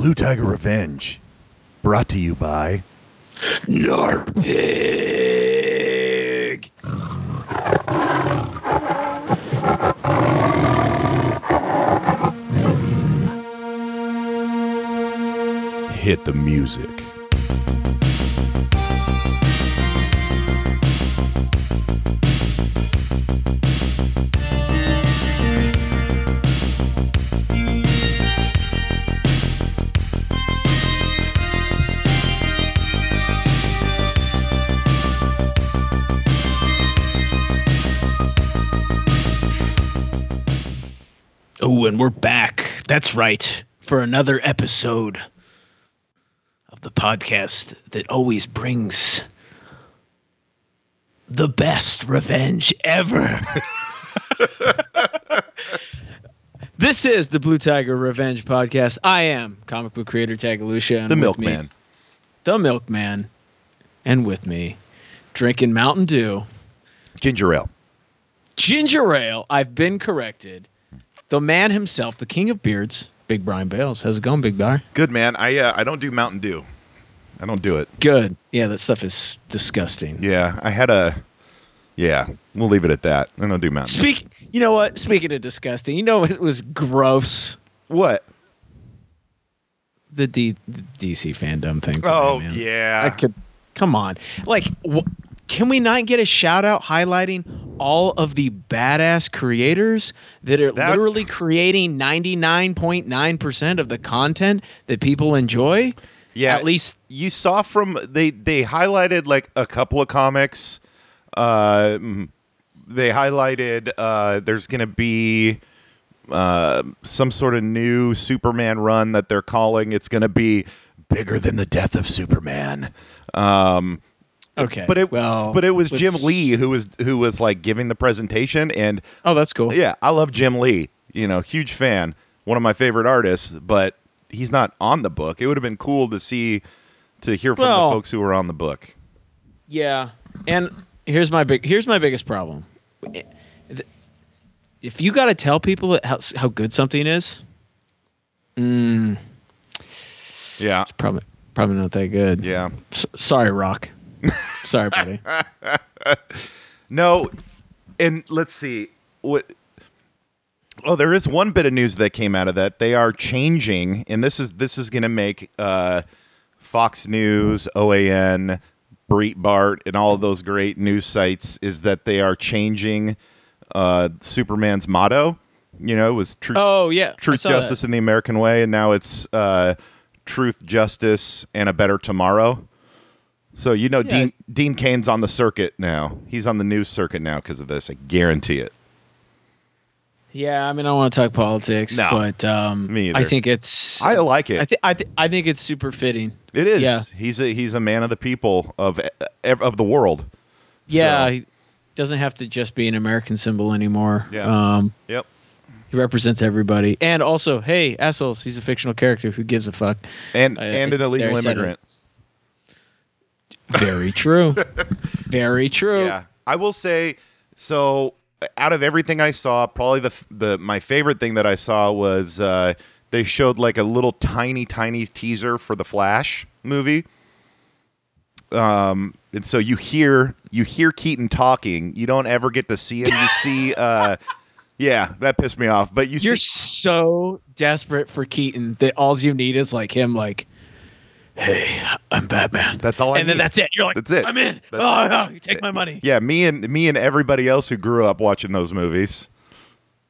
Blue Tiger Revenge, brought to you by Narpig. Hit the Music. That's right. For another episode of the podcast that always brings the best revenge ever. this is the Blue Tiger Revenge podcast. I am comic book creator Tagalucia. and The with me- Milkman. the Milkman. And with me, drinking Mountain Dew. Ginger Ale. Ginger ale. I've been corrected. The man himself, the king of beards, Big Brian Bales. How's it going, Big Bar? Good man. I uh, I don't do Mountain Dew. I don't do it. Good. Yeah, that stuff is disgusting. Yeah, I had a. Yeah, we'll leave it at that. I don't do Mountain. Dew. Speak. You know what? Speaking of disgusting, you know it was gross. What? The, D, the DC fandom thing. today, Oh man. yeah. I could. Come on. Like, wh- can we not get a shout out highlighting all of the badass creators that are That- literally creating 99.9% of the content that people enjoy? yeah. At least you saw from they they highlighted like a couple of comics. Uh, they highlighted uh, there's gonna be uh, some sort of new Superman run that they're calling. It's gonna be bigger than the death of Superman. Um, Okay. but it well, but it was Jim Lee who was who was like giving the presentation and Oh, that's cool. yeah, I love Jim Lee. You know, huge fan, one of my favorite artists, but he's not on the book. It would have been cool to see to hear from Well- the folks who were on the book. Yeah. And here's my big here's my biggest problem. If you got to tell people how, how good something is, mm, Yeah. it's probably probably not that good. Yeah. S- sorry, Rock. Sorry, buddy. No, and let's see what. Oh, there is one bit of news that came out of that. They are changing, and this is this is going to make uh, Fox News, OAN, Breitbart, and all of those great news sites is that they are changing uh, Superman's motto. You know, it was truth, Oh yeah, truth, saw that. justice, in the American way, and now it's uh, truth, justice, and a better tomorrow. So you know, Yeah, Dean Dean Cain's on the circuit now. He's on the news circuit now because of this. I guarantee it. Yeah, I mean, I don't want to talk politics, No. but um, Me either. I think it's. I like it. I, th- I, th- I think it's super fitting. it is. yeah. He's a he's a man of the people of of the world. Yeah, So, he doesn't have to just be an American symbol anymore. Yeah. Um, yep. he represents everybody, and also, hey, assholes, he's a fictional character. Who gives a fuck? And I- and an illegal immigrant. Very true. Very true. Yeah, I will say. So, out of everything I saw, probably the the my favorite thing that I saw was uh, they showed like a little tiny tiny teaser for the Flash movie. Um, and so you hear you hear Keaton talking. You don't ever get to see him. You see, uh, yeah, that pissed me off. But you You're see, so desperate for Keaton that all you need is like him, like, "Hey, I'm Batman." That's all I and then that's it. You're like, That's it. I'm in. That's- oh no, you take my money. yeah, me and me and everybody else who grew up watching those movies.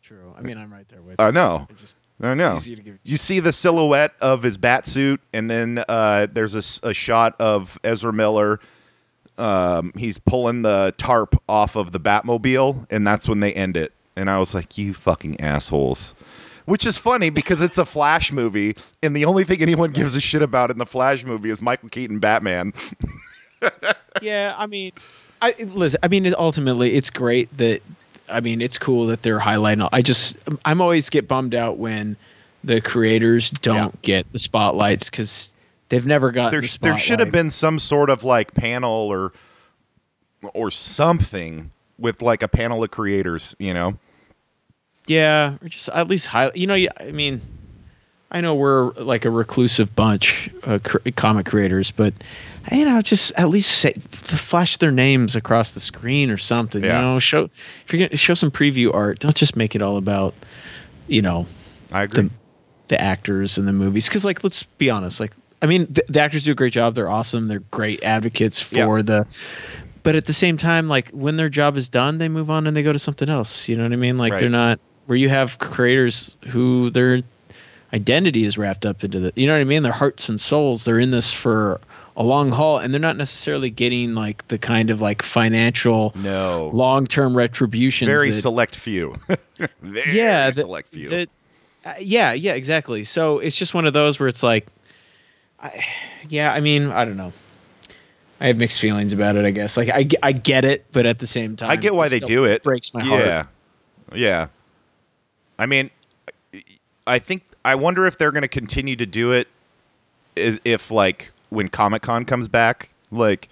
True. I mean, I'm right there with. I know. It just I know. give. You see the silhouette of his bat suit, and then uh, there's a shot of Ezra Miller. Um, he's pulling the tarp off of the Batmobile, and that's when they end it. And I was like, "You fucking assholes!" Which is funny because it's a Flash movie, and the only thing anyone gives a shit about in the Flash movie is Michael Keaton Batman. Yeah, I mean, I listen. I mean, ultimately, it's great that. I mean, it's cool that they're highlighting. I just, I'm always get bummed out when the creators don't get the spotlights because they've never got there, the there should have been some sort of like panel or or something with like a panel of creators, you know. Yeah, or just at least highlight. You know, yeah, I mean, I know we're like a reclusive bunch, uh, cr- comic creators, but you know, just at least say, flash their names across the screen or something. Yeah. You know, show if you're gonna show some preview art, don't just make it all about, you know, I agree. the the actors and the movies. Because like, let's be honest, like, I mean, the, the actors do a great job. They're awesome. They're great advocates Yeah. for the. But at the same time, like when their job is done, they move on and they go to something else. You know what I mean? Like Right. they're not where you have creators who their identity is wrapped up into the. You know what I mean? Their hearts and souls. They're in this for a long haul, and they're not necessarily getting like the kind of like financial no. long term retribution. Very that, select few. Very yeah, that- select few. that- uh, yeah, yeah, exactly. So it's just one of those where it's like, I, yeah, I mean, I don't know. I have mixed feelings about it. I guess like I, I get it, but at the same time, I get why they do it. Breaks my heart. Yeah. Yeah. I mean, I think I wonder if they're going to continue to do it i- if like when Comic Con comes back, like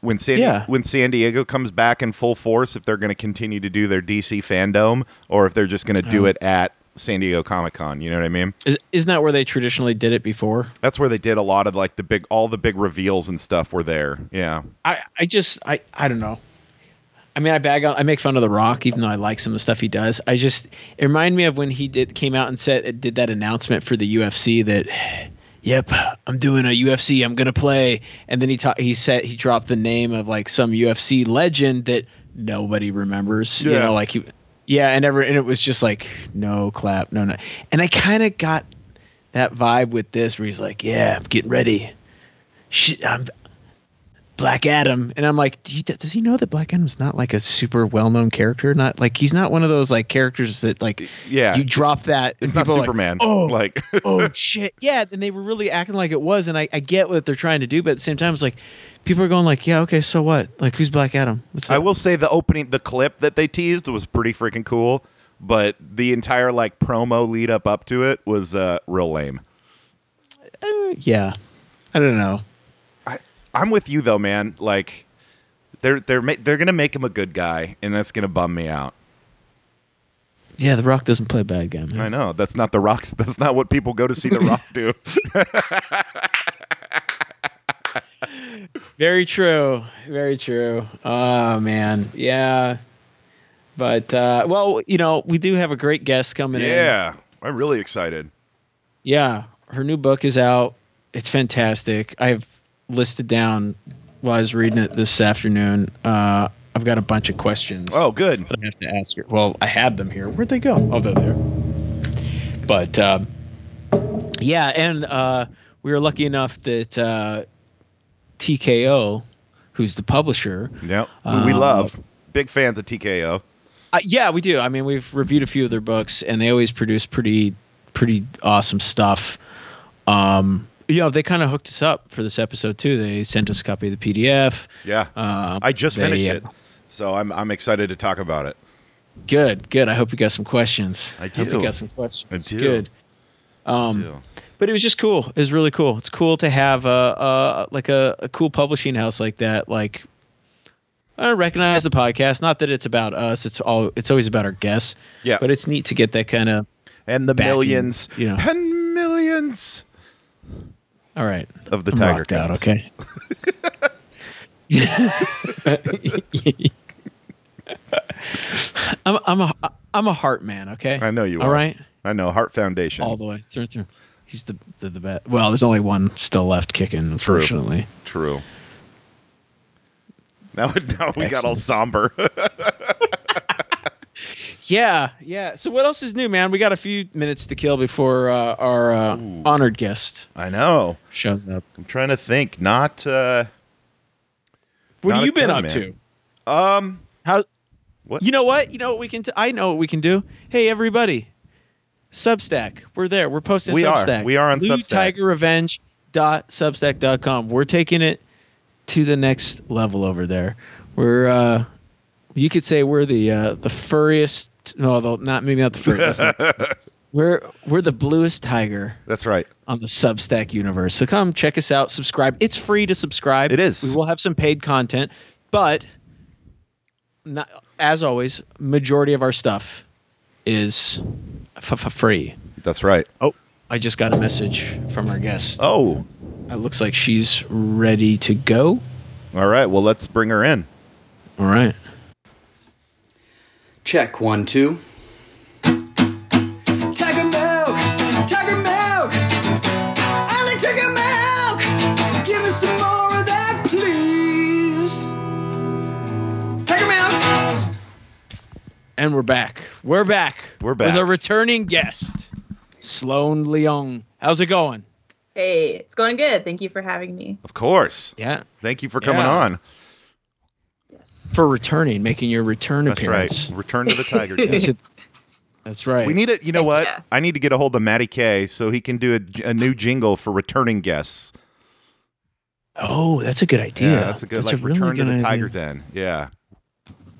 when San Yeah. when San Diego comes back in full force, if they're going to continue to do their DC fandom or if they're just going to do Oh. it at San Diego Comic Con. You know what I mean? Is, isn't that where they traditionally did it before? That's where they did a lot of like the big, all the big reveals and stuff were there. Yeah. I, I just, I, I don't know. I mean, I bag on, I make fun of The Rock, even though I like some of the stuff he does. I just, it reminded me of when he did came out and said, did that announcement for the UFC that, yep, I'm doing a UFC, I'm gonna play, and then he ta- he said he dropped the name of like some UFC legend that nobody remembers. You Yeah. know, like he, yeah, and ever, and it was just like no clap, no, no, and I kind of got that vibe with this where he's like, yeah, I'm getting ready. Shit, I'm Black Adam, and I'm like, do you, does he know that Black Adam's not like a super well-known character? Not like he's not one of those like characters that like Yeah. you drop that. It's not are like, Superman. oh, like oh shit, yeah, and they were really acting like it was, and I, I get what they're trying to do, but at the same time, it's like people are going like, yeah, okay, so what? Like, who's Black Adam? What's I will say the opening, the clip that they teased was pretty freaking cool, but the entire like promo lead up up to it was uh, real lame. Uh, yeah, I don't know. I'm with you though, man. Like they're they're ma- they're gonna make him a good guy, and that's gonna bum me out. Yeah, The Rock doesn't play bad guy, man. I know that's not the rocks. That's not what people go to see the Rock do. Very true. Very true. Oh man, yeah. But uh, well, you know, we do have a great guest coming in. yeah, I'm really excited. Yeah, her new book is out. It's fantastic. I've listed down while I was reading it this afternoon. Uh, I've got a bunch of questions Oh, good. I have to ask her. Well, I had them here. Where'd they go? Oh, they're there. But um, yeah, and uh, we were lucky enough that uh, TKO, who's the publisher, Yep, who we love. Big fans of TKO. Uh, yeah, we do. I mean, we've reviewed a few of their books, and they always produce pretty, pretty awesome stuff. Um, you know, they kind of hooked us up for this episode too. They sent us a copy of the PDF. Yeah, Um, I just they, finished uh, it, so I'm I'm excited to talk about it. Good, good. I hope you got some questions. I Hope you got some questions. I do. Good. Um, too. but it was just cool. It was really cool. It's cool to have a, a like a, a cool publishing house like that. Like, I recognize the podcast. Not that it's about us. It's all. It's always about our guests. Yeah. But it's neat to get that kind of. and the backing, millions you know. and millions All right. of the I'm Tiger rocked out. Okay. I'm I'm a I'm a heart man. Okay. I know you All are. right. I know Heart Foundation. All the way through through. He's the the, the best. Well, there's only one still left kicking, unfortunately. True. Now, now we got all somber. Yeah, yeah. So what else is new, man? We got a few minutes to kill before uh, our uh, honored guest I know. shows up. I'm trying to think. Not. uh What Not have you been ton, up man. to? Um. How? What? You know what? You know what we can. T- I know what we can do. Hey, everybody, Substack. We're there. We're posting. We are. Substack. We are on Blue Substack. Tiger Revenge dot substack.com. We're taking it to the next level over there. We're. uh You could say we're the uh the furriest. No, although not maybe not the furriest. we're we're the bluest tiger That's right. on the Substack universe. So come check us out, subscribe. It's free to subscribe. It is. We will have some paid content, but not, as always, majority of our stuff is f- f- free. That's right. Oh, I just got a message from our guest. Oh, It looks like she's ready to go. all right. Well, let's bring her in. All right. Check one, two. Tiger milk, tiger milk. I like tiger milk. Give me some more of that, please. Tiger milk. And we're back. We're back. We're back. With a returning guest, Sloane Leong. How's it going? Hey, it's going good. Thank you for having me. Of course. Yeah. Thank you for coming Yeah. on. Yes. For returning, making your return That's appearance. right. Return to the Tiger. That's Den. That's right. We need it. You know what? yeah. I need to get a hold of Matty K so he can do a, a new jingle for returning guests. oh, that's a good idea. Yeah, that's a good like really return to good the Tiger idea. Den. Yeah,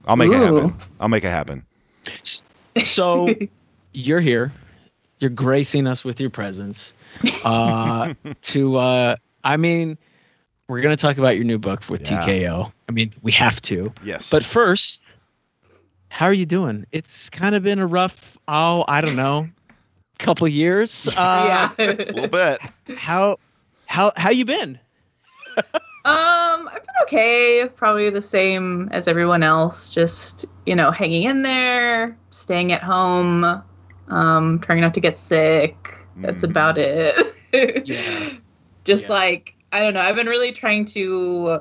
I'll make it happen. I'll make it happen. So you're here. You're gracing us with your presence. Uh, to uh, I mean, we're gonna talk about your new book with Yeah. TKO. I mean, we have to. Yes, But first, how are you doing? It's kind of been a rough, oh, I don't know, couple years. Uh, yeah. a little bit. How how how you been? Um, I've been okay. Probably the same as everyone else. Just you know, hanging in there, staying at home, um, trying not to get sick. That's Mhm. about it. Yeah. Just Yeah. like I don't know. I've been really trying to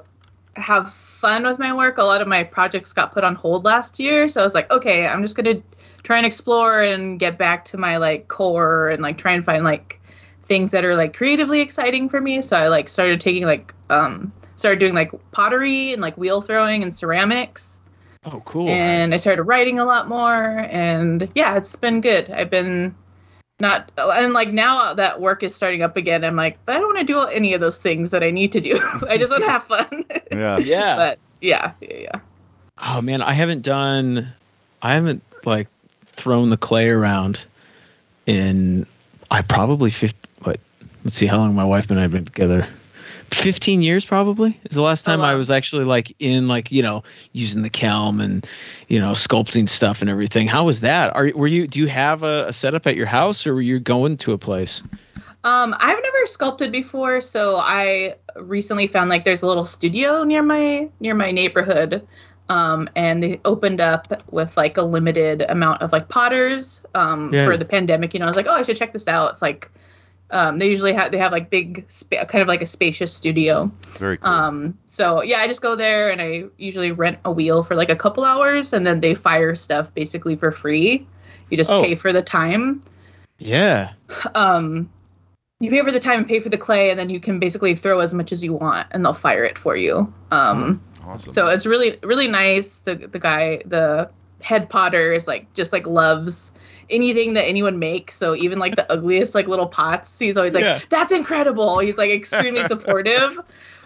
have fun with my work. A lot of my projects got put on hold last year, so I was like, okay, I'm just gonna try and explore and get back to my like core and like try and find like things that are like creatively exciting for me. So I like started taking like um started doing like pottery and like wheel throwing and ceramics. Oh, cool. and I started writing a lot more and yeah, it's been good. I've been not and like now that work is starting up again, I'm like, I don't want to do any of those things that I need to do. I just want to have fun. Yeah, yeah. but yeah, yeah, yeah. oh man, I haven't done, I haven't like thrown the clay around in, I probably 50, what, let's see how long my wife and I have been together. 15 years probably is the last Oh, time I was actually like in like, you know, using the kiln and, you know, sculpting stuff and everything. How was that? Are you were you, do you have a, a setup at your house or were you going to a place? Um, I've never sculpted before, so I recently found like there's a little studio near my near my neighborhood. Um, and they opened up with like a limited amount of like potters um, Yeah. for the pandemic. You know, I was like, oh, I should check this out. It's like um, they usually have they have like big spa- kind of like a spacious studio. very cool. Um, so yeah, I just go there and I usually rent a wheel for like a couple hours, and then they fire stuff basically for free. You just Oh. pay for the time Yeah. um you pay for the time and pay for the clay and then you can basically throw as much as you want and they'll fire it for you um awesome. so it's really really nice the the guy the head potter is like just like loves anything that anyone makes so even like the ugliest like little pots he's always like Yeah. that's incredible he's like extremely supportive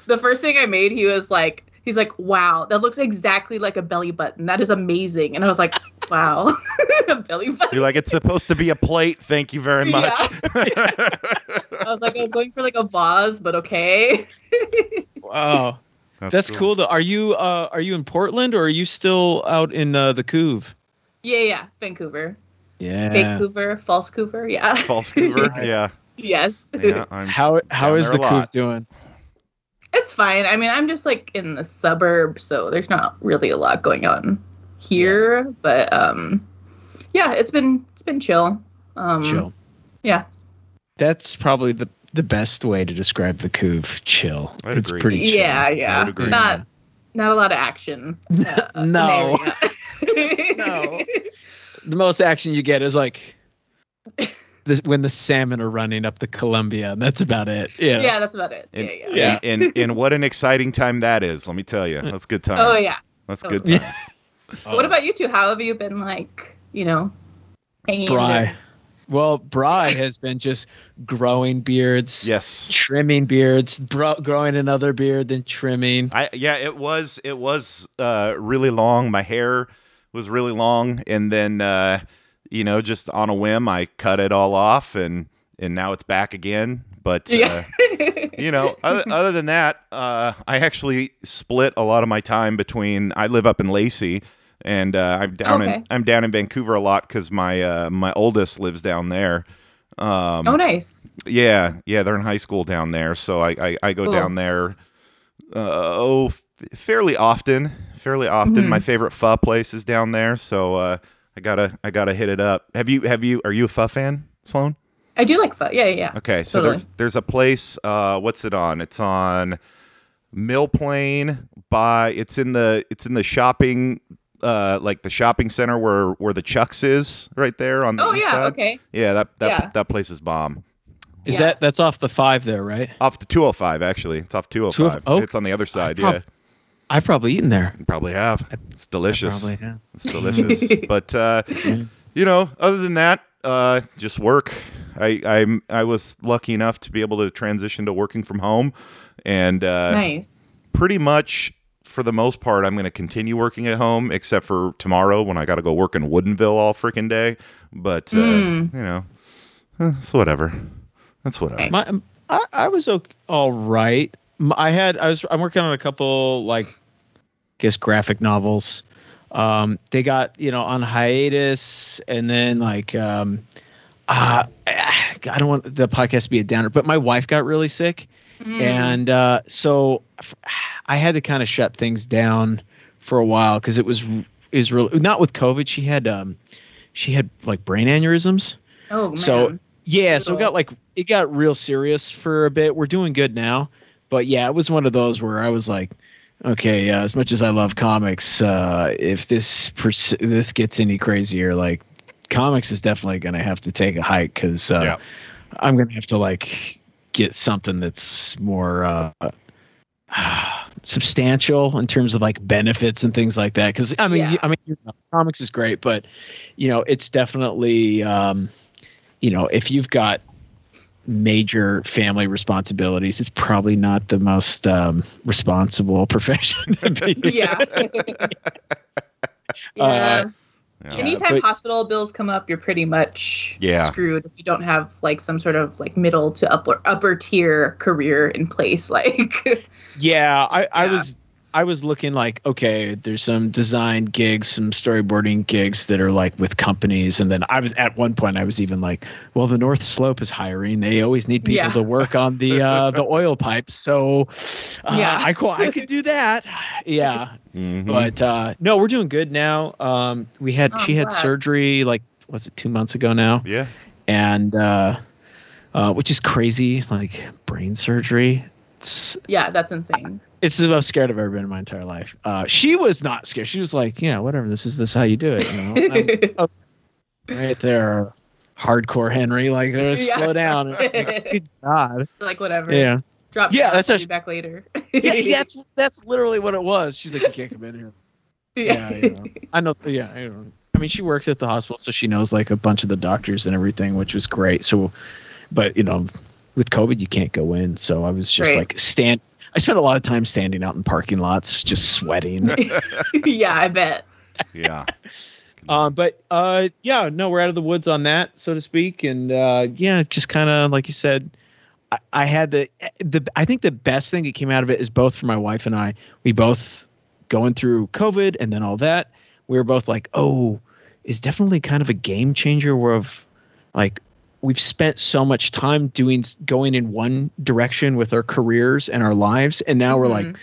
the first thing i made he was like he's like wow that looks exactly like a belly button that is amazing and i was like wow a belly button You're like it's supposed to be a plate. Thank you very much. I was like, I was going for like a vase, but okay. Wow. That's cool. though. Are you uh are you in Portland or are you still out in uh, the Couve? yeah, yeah, Vancouver, Yeah. Vancouver, false Cooper, yeah. False Coover. yeah, yes, yeah. I'm, How how Down is there the a Couve lot. doing? it's fine. I mean, I'm just like in the suburb, so there's not really a lot going on here. But um, yeah, it's been it's been chill. Um, Chill. Yeah, That's probably the the best way to describe the Couve. Chill. I'd it's agree. pretty chill. yeah, yeah. agree. Not not a lot of action. uh, No. No. The most action you get is like this, when the salmon are running up the Columbia. and That's about it. Yeah. yeah, that's about it. And, yeah, yeah. Yeah. and, and what an exciting time that is. Let me tell you, that's good times. Oh yeah. that's Oh, good yeah. times. What about you two? How have you been like, you know, hanging Bry. Well, Bry has been just growing beards. Yes. Trimming beards, bro- growing another beard, then trimming. I yeah, it was it was uh really long. My hair was really long and then uh you know, just on a whim I cut it all off and and now it's back again. But uh, you know, other, other than that, uh, I actually split a lot of my time between. I live up in Lacey, and uh, I'm down in I'm down in Vancouver a lot because my uh, my oldest lives down there. Um, oh, nice. Yeah, yeah, they're in high school down there, so I I, I go Cool. down there. Uh, oh, fairly often, fairly often. Mhm. My favorite pho place is down there, so uh, I gotta I gotta hit it up. Have you have you are you a pho fan, Sloane? I do like pho. Yeah, yeah, yeah. Okay, so Totally. there's there's a place. Uh, what's it on? It's on Mill Plain. By it's in the it's in the shopping. Uh, like the shopping center where where the Chucks is, right there on the Oh east yeah. side. Okay. Yeah, that that Yeah. that place is bomb. Is Yeah. that that's off the five there, right? Off the 205, actually. It's off 205. oh. It's on the other side. prob- Yeah, I've probably eaten there. probably have. It's delicious. Probably, have. It's delicious. but uh, you know, other than that, uh, just work. I I'm I was lucky enough to be able to transition to working from home, and uh, nice. pretty much for the most part, I'm going to continue working at home, except for tomorrow when I got to go work in Woodinville all freaking day. But uh, Mm. you know, eh, it's whatever. That's whatever. Nice. My, I, I was okay, all right. I had I was I'm working on a couple like, I guess graphic novels. Um, they got you know on hiatus, and then like um, uh, I don't want the podcast to be a downer, but my wife got really sick, Mm. and uh, so I had to kind of shut things down for a while because it was is really not with COVID. She had um, she had like brain aneurysms. oh man. so yeah, so it got like it got real serious for a bit. We're doing good now, but yeah, it was one of those where I was like, okay, uh, as much as I love comics, uh, if this pers- this gets any crazier, like comics is definitely going to have to take a hike because uh, Yeah. I'm going to have to like get something that's more uh, substantial in terms of like benefits and things like that. Because I mean, Yeah. I mean, you know, comics is great, but you know, it's definitely um, you know, if you've got major family responsibilities, it's probably not the most um, responsible profession to be. yeah. yeah. Uh, Yeah. Anytime but- hospital bills come up, you're pretty much Yeah. screwed if you don't have like some sort of like middle to upper upper tier career in place. Like, Yeah, I, I Yeah. was I was looking like okay, there's some design gigs, some storyboarding gigs that are like with companies, and then I was at one point I was even like, well, the North Slope is hiring. They always need people Yeah. to work on the uh, the oil pipes, so uh, Yeah. I co- I could do that. Yeah, Mhm. but uh, no, we're doing good now. Um, we had Oh, she had glad. surgery like was it two months ago now, yeah. and uh, uh, which is crazy, like brain surgery. Yeah, that's insane. it's the most scared I've ever been in my entire life. Uh, she was not scared. She was like, yeah, whatever. This is this how you do it. You know, oh, right there, hardcore Henry. Like, uh, Yeah. slow down. Good God. like whatever. Yeah. Drop. Yeah, Yeah, that's that's a- back later. yeah. yeah, That's that's literally what it was. She's like, you can't come in here. Yeah. you know. I know. Yeah. I, know. I mean, she works at the hospital, so she knows like a bunch of the doctors and everything, which was great. So, but you know, with COVID, you can't go in. So I was just Right. like stand. I spent a lot of time standing out in parking lots, just sweating. yeah, I bet. Yeah. Um, but uh, yeah, no, we're out of the woods on that, so to speak, and uh, yeah, just kind of like you said, I, I had the the I think the best thing that came out of it is both for my wife and I. We both going through COVID and then all that. We were both like, oh, it's definitely kind of a game changer. Where of like we've spent so much time doing going in one direction with our careers and our lives, and now we're like, Mhm.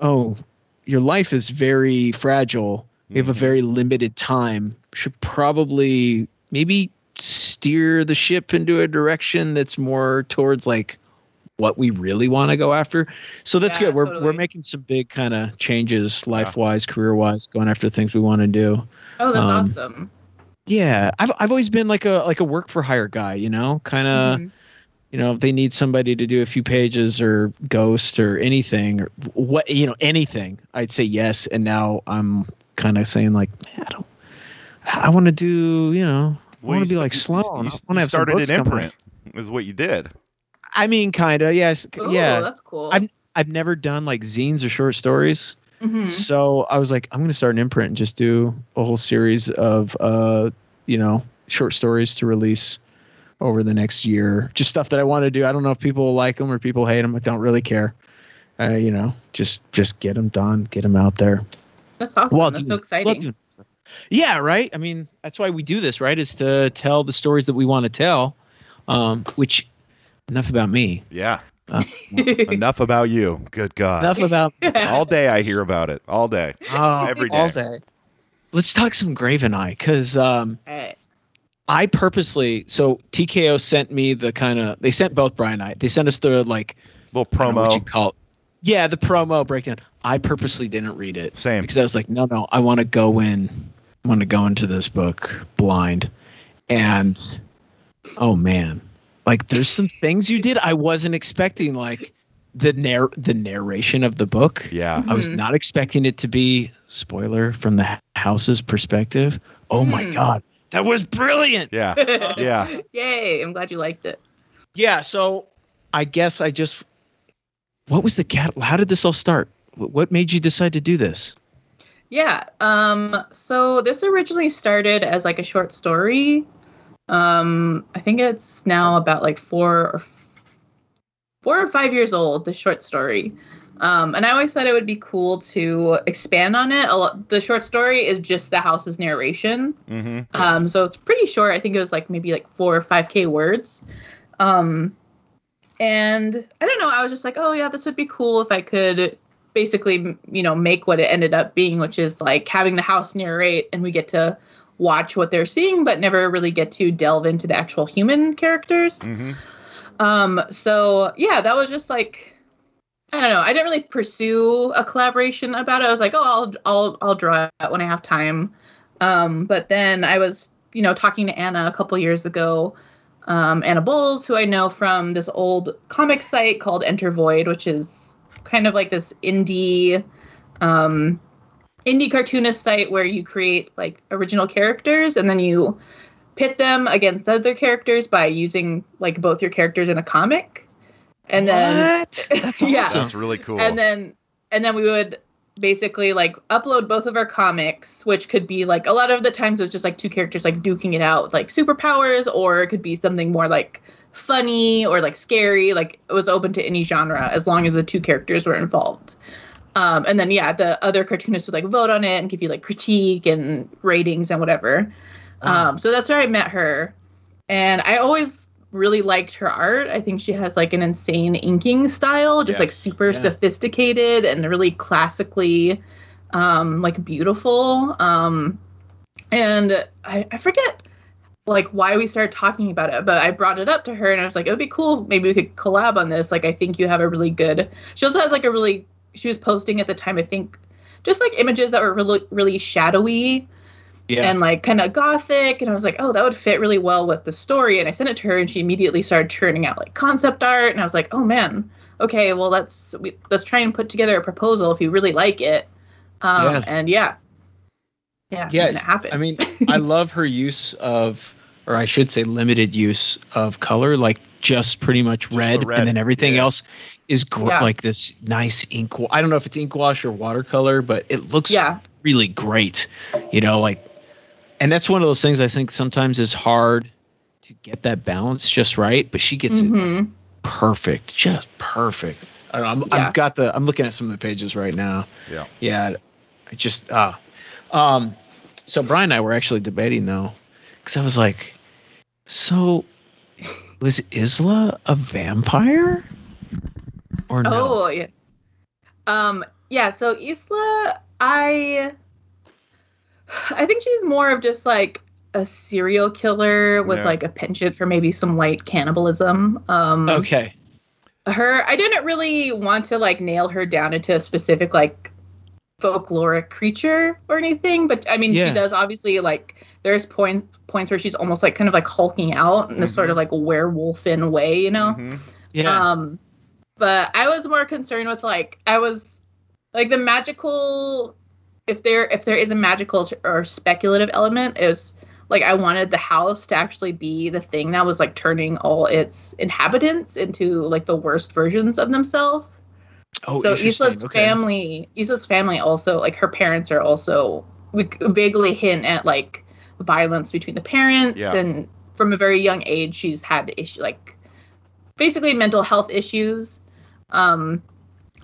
oh, your life is very fragile. We have a Mhm. very limited time. Should probably maybe steer the ship into a direction that's more towards like what we really want to go after. So that's Yeah, good. We're we're making some big kind of changes life wise, career wise, going after things we want to do. Oh, that's Um, awesome. Yeah, I've I've always been like a like a work for hire guy, you know, kind of Mhm. you know, if they need somebody to do a few pages or ghost or anything or what, you know, anything, I'd say yes. And now I'm kind of saying like, I don't, I want to do, you know, I Well, want to you be like st- Sloane. you- You, wanna you have started books an coming imprint, is what you did. I mean, kind of, yes. Ooh, yeah. that's cool. I'm- I've never done like zines or short stories. Mhm. So I was like, I'm going to start an imprint and just do a whole series of, uh, you know, short stories to release over the next year. Just stuff that I want to do. I don't know if people like them or people hate them. I don't really care. Uh, you know, just just get them done, get them out there. That's awesome. While that's doing- so exciting. doing stuff. Yeah, right. I mean, that's why we do this, right? Is to tell the stories that we want to tell. Um, which enough about me. Yeah. Uh, Enough about you. Good God. enough about All day I hear about it. All day. oh, Every all day. Day. Let's talk some Graveneye because um, Alright. I purposely so TKO sent me the kind of they sent both Brian and I they sent us the like Little I what you promo. call it. yeah the promo breakdown. I purposely didn't read it Same. because I was like no no I want to go in I want to go into this book blind and oh man like there's some things you did I wasn't expecting like the narr the narration of the book Yeah. I was not expecting it to be spoiler from the house's perspective. Oh my Hmm. god, that was brilliant. Yeah. Yeah. Yay! I'm glad you liked it. Yeah, so I guess I just what was the cat how did this all start? What made you decide to do this? Yeah. Um. So this originally started as like a short story. Um. I think it's now about like four or four or five years old. The short story. Um. And I always thought it would be cool to expand on it. A lot, the short story is just the house's narration. Mm-hmm. Um, so it's pretty short. I think it was like maybe like four or five K words. Um, and I don't know. I was just like, oh yeah, this would be cool if I could basically, you know, make what it ended up being, which is like having the house narrate, and we get to watch what they're seeing, but never really get to delve into the actual human characters. Mm-hmm. Um, so yeah, that was just like I don't know. I didn't really pursue a collaboration about it. I was like, oh, I'll I'll I'll draw it when I have time. Um, but then I was, you know, talking to Anna a couple years ago, um, Anna Bowles, who I know from this old comic site called Enter Void, which is kind of like this indie um indie cartoonist site where you create like original characters and then you pit them against other characters by using like both your characters in a comic. And then what? That's Yeah. awesome. That's really cool. and then and then we would basically like upload both of our comics which could be like a lot of the times it was just like two characters like duking it out with like superpowers or it could be something more like funny or like scary like it was open to any genre as long as the two characters were involved um, and then yeah the other cartoonists would like vote on it and give you like critique and ratings and whatever Wow. Um, so that's where i met her. And i always really liked her art. I think she has like an insane inking style just like super Yeah. sophisticated and really classically um like beautiful. Um and I, I forget like why we started talking about it but i brought it up to her and i was like it would be cool. Maybe we could collab on this. Like i think you have a really good she also has like a really she was posting at the time i think just like images that were really really shadowy yeah. and like kind of gothic and i was like oh that would fit really well with the story and i sent it to her and she immediately started churning out like concept art and i was like oh man okay well let's we, let's try and put together a proposal if you really like it um Yeah. and yeah yeah Yeah, and it happened I mean, I love her use of, or I should say, limited use of color, like just pretty much the red, red, and then everything yeah. else is gr- Yeah. like this nice ink. I don't know if it's ink wash or watercolor, but it looks yeah really great. You know, like, and that's one of those things I think sometimes is hard to get that balance just right, but she gets it hmm perfect, just perfect. I don't know, I'm, Yeah. I've got the. I'm looking at some of the pages right now. Yeah. Yeah. I just ah, um, so Brian and I were actually debating though, because I was like, so was Isla a vampire? Or no? oh yeah um yeah so isla i i think she's more of just like a serial killer with Yeah. like a penchant for maybe some light cannibalism um Okay. her i didn't really want to like nail her down into a specific like folkloric creature or anything but i mean Yeah. she does obviously like there's point points where she's almost like kind of like hulking out in a sort of like werewolfin way you know Mhm. Yeah. um but i was more concerned with like i was like the magical if there if there is a magical or speculative element is like i wanted the house to actually be the thing that was like turning all its inhabitants into like the worst versions of themselves oh, so. Isla's Okay. family, Isla's family also like her parents are also we vaguely hint at like violence between the parents, Yeah. and from a very young age she's had issue like basically mental health issues, um,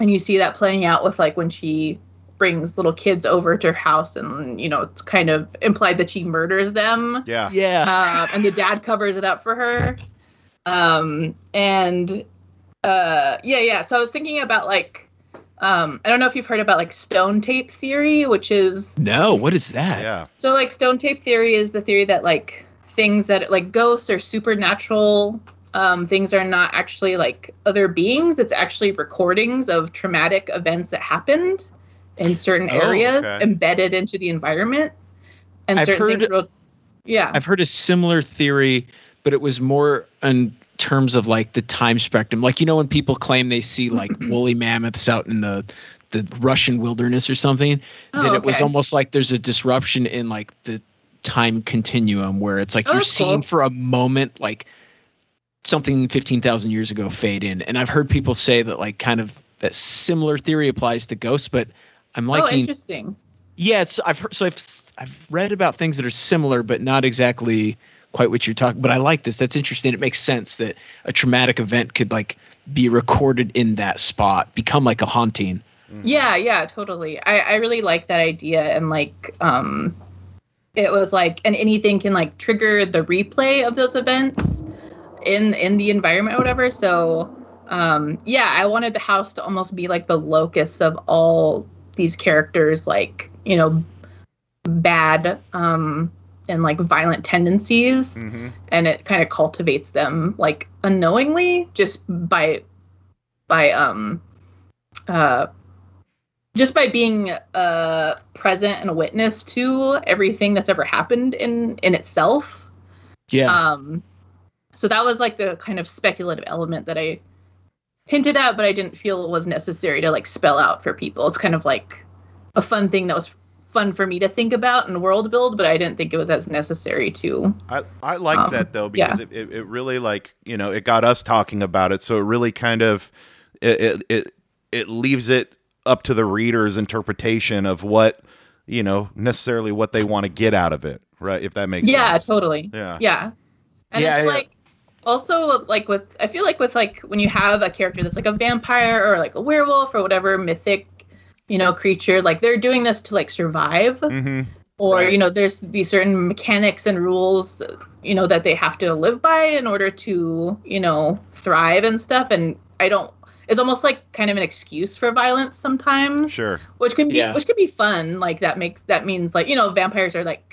and you see that playing out with like when she brings little kids over to her house, and you know it's kind of implied that she murders them Yeah. Yeah. uh, and the dad covers it up for her. Um, and uh, yeah, yeah. So I was thinking about like, um, I don't know if you've heard about like stone tape theory, which is No, what is that? Yeah. so like stone tape theory is the theory that like things that like ghosts or supernatural um, things are not actually like other beings. It's actually recordings of traumatic events that happened in certain Oh, areas okay. embedded into the environment. And I've certain heard- things will, yeah. I've heard a similar theory, but it was more in terms of like the time spectrum. Like you know when people claim they see like woolly mammoths out in the the Russian wilderness or something, Oh, that it was almost like there's a disruption in like the time continuum where it's like Oh, you're seeing cool. for a moment like something 15,000 years ago fade in. And I've heard people say that like kind of that similar theory applies to ghosts, but I'm oh, interesting. yeah, it's I've heard so I've I've read about things that are similar, but not exactly quite what you're talking. But I like this. That's interesting. It makes sense that a traumatic event could like be recorded in that spot, become like a haunting. Yeah, yeah, totally. I, I really like that idea and like um it was like and anything can like trigger the replay of those events in in the environment or whatever. So um yeah, I wanted the house to almost be like the locus of all these characters like, you know, bad um and like violent tendencies hmm and it kind of cultivates them like unknowingly just by by um uh just by being uh present and a witness to everything that's ever happened in in itself. Yeah, um so that was like the kind of speculative element that i hinted at but i didn't feel it was necessary to like spell out for people. It's kind of like a fun thing that was fun for me to think about and world build but i didn't think it was as necessary to I, I liked Um, that though because it, it, it really like you know it got us talking about it. So it really kind of it, it it it leaves it up to the reader's interpretation of what you know necessarily what they want to get out of it right? If that makes yeah sense. totally. Yeah. Yeah. And Yeah, it's yeah. like also like with i feel like with like when you have a character that's like a vampire or like a werewolf or whatever mythic you know creature like they're doing this to like survive. Hmm or Right. you know there's these certain mechanics and rules you know that they have to live by in order to you know thrive and stuff. And i don't it's almost like kind of an excuse for violence sometimes sure. which can be Yeah. which could be fun. Like that makes that means like you know vampires are like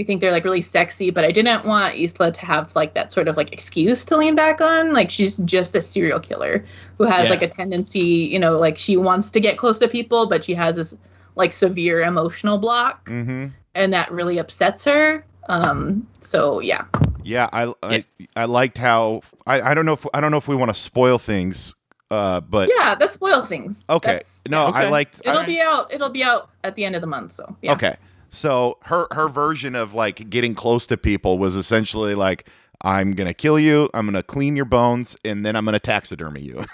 we think they're like really sexy but i didn't want isla to have like that sort of like excuse to lean back on. Like she's just a serial killer who has Yeah. like a tendency you know like she wants to get close to people but she has this like severe emotional block. Hmm and that really upsets her. Um so yeah. Yeah I, I i liked how i i don't know if i don't know if we want to spoil things uh but yeah that's spoil things. Okay. That's- no i liked it'll I- be out it'll be out at the end of the month so yeah. Okay. So her her version of like getting close to people was essentially like I'm gonna kill you, I'm gonna clean your bones, and then I'm gonna taxidermy you.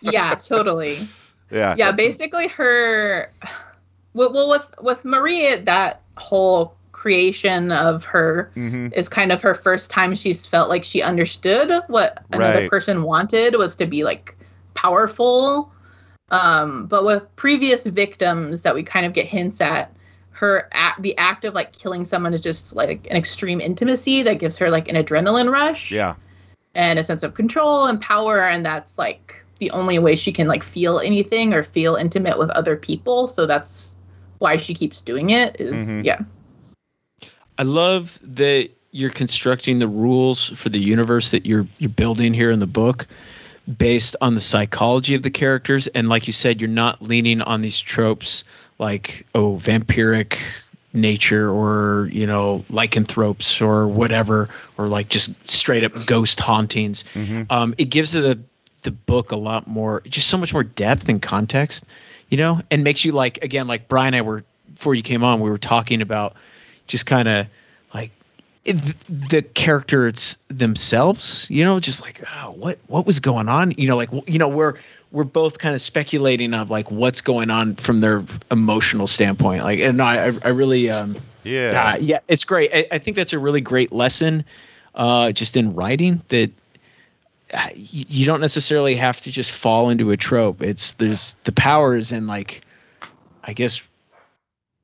yeah totally yeah. yeah basically her well, with with marie that whole creation of her Mhm. is kind of her first time she's felt like she understood what another Right. person wanted was to be like powerful um but with previous victims that we kind of get hints at her act the act of like killing someone is just like an extreme intimacy that gives her like an adrenaline rush Yeah. and a sense of control and power and that's like the only way she can like feel anything or feel intimate with other people so that's why she keeps doing it is- Mhm. yeah I love that you're constructing the rules for the universe that you're you're building here in the book based on the psychology of the characters and like you said you're not leaning on these tropes like oh vampiric nature or you know lycanthropes or whatever or like just straight up ghost hauntings Mhm. um, it gives the the book a lot more just so much more depth and context you know and makes you like again like brian and i were before you came on we were talking about just kind of like the characters themselves you know just like oh, what what was going on you know like you know we're we're both kind of speculating of like what's going on from their emotional standpoint like and i i I really um Yeah. uh, yeah, it's great. I, I think that's a really great lesson, uh, just in writing that uh, y- you don't necessarily have to just fall into a trope. It's there's the powers in like, I guess,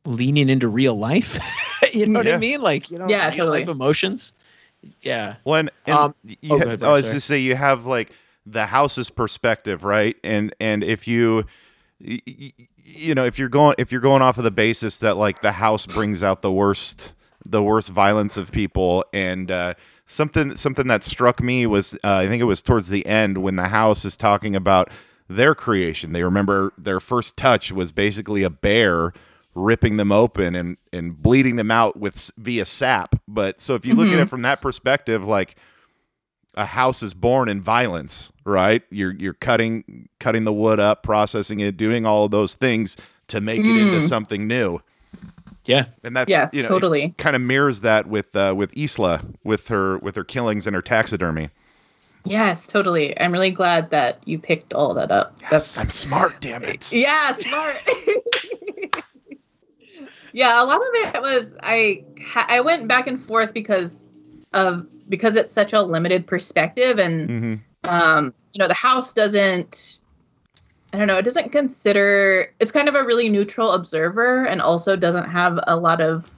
leaning into real life. you know what I mean? Like you know, Yeah, real totally. life emotions. Yeah. When and Um, you oh, ha- go ahead, I was sorry. just say you have like the house's perspective, right? And and if you y- y- you know if you're going if you're going off of the basis that like the house brings out the worst the worst violence of people and uh, something something that struck me was uh, I think it was towards the end when the house is talking about their creation. They remember their first touch was basically a bear ripping them open and and bleeding them out with via sap. But so if you look at it from that perspective, like a house is born in violence, right? You're you're cutting cutting the wood up, processing it, doing all of those things to make it into something new. Yeah. And that's Yes, you know, totally. kind of mirrors that with uh, with Isla with her with her killings and her taxidermy. Yes, totally. I'm really glad that you picked all that up. That's I'm smart, damn it. yeah, smart. yeah, a lot of it was I I went back and forth because of because it's such a limited perspective and hmm um you know the house doesn't I don't know, it doesn't consider it's kind of a really neutral observer and also doesn't have a lot of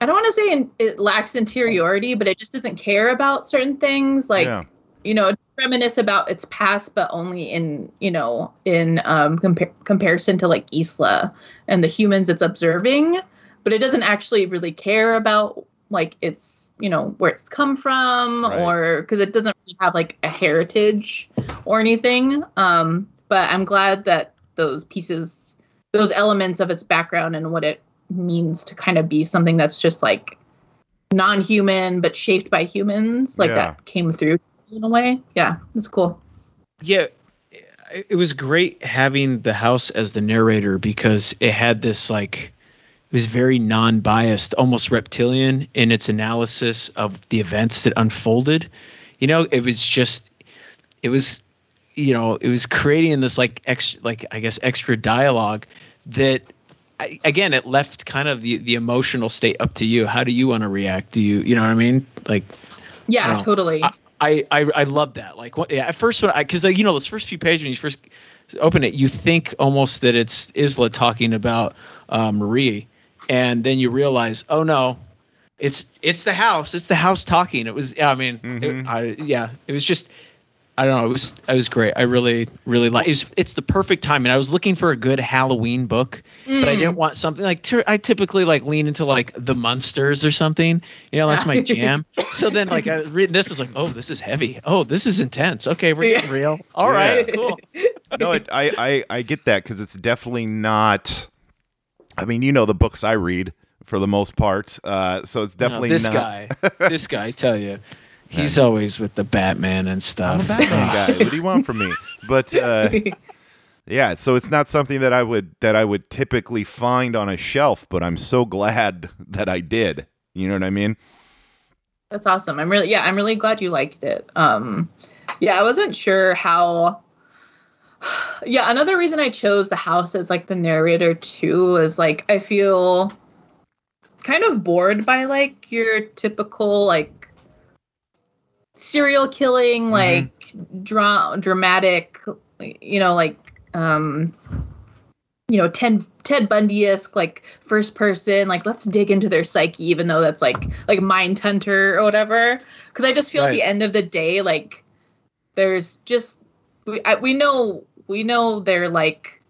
I don't want to say in, it lacks interiority, but it just doesn't care about certain things like yeah. You know reminisce about its past but only in you know in um compar- comparison to like isla and the humans it's observing but it doesn't actually really care about like its you know where it's come from Right. or because it doesn't really have like a heritage or anything um but i'm glad that those pieces those elements of its background and what it means to kind of be something that's just like non-human but shaped by humans like Yeah. that came through in a way yeah it's cool Yeah. it- was great having the house as the narrator because it had this like it was very non-biased, almost reptilian in its analysis of the events that unfolded. You know, it was just it was you know, it was creating this like extra like I guess extra dialogue that I, again it left kind of the the emotional state up to you. How do you want to react? Do you you know what I mean? Like yeah totally I I I love that. Like what? Yeah, at first when I because you know those first few pages when you first open it, you think almost that it's Isla talking about uh, Marie, and then you realize, oh no, it's it's the house. It's the house talking. It was. I mean, it- Mhm. I, yeah, it was just. I don't know. It was. It was great. I really, really like. It's. It's the perfect time. And I was looking for a good Halloween book, but I Mm. didn't want something like. ty- I typically like lean into like the monsters or something. You know, that's my jam. so then, like, I was reading this is like, oh, this is heavy. Oh, this is intense. Okay, we're getting Yeah. real. All right, Yeah. cool. no, it, I, I I get that because it's definitely not. I mean, you know the books I read for the most part, uh, so it's No, definitely this not. guy. This guy, I tell you, he's always with the Batman and stuff. I'm a Batman guy. What do you want from me? But uh, yeah, so it's not something that I would that I would typically find on a shelf. But I'm so glad that I did. You know what I mean? That's awesome. I'm really yeah, I'm really glad you liked it. Um yeah, I wasn't sure how Yeah, another reason I chose the house as like the narrator too is like I feel kind of bored by like your typical like serial killing like dra- dramatic you know like um you know Ted Ted Bundy-esque like first person like let's dig into their psyche even though that's like like Mindhunter or whatever. Because I just feel at the end of the day like there's just we I, we know we know they're like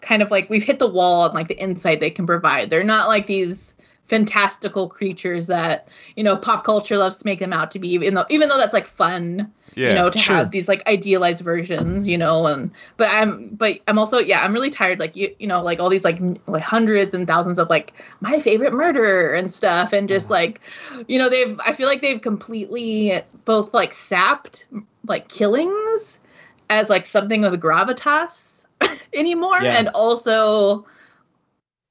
kind of like we've hit the wall on like the insight they can provide. They're not like these fantastical creatures that you know pop culture loves to make them out to be even though even though that's like fun Yeah. you know to Sure. have these like idealized versions you know and but i'm but i'm also yeah i'm really tired like you you know like all these like like hundreds and thousands of like my favorite murderer and stuff and just mm-hmm. like you know they've i feel like they've completely both like sapped like killings as like something with gravitas anymore Yeah. and also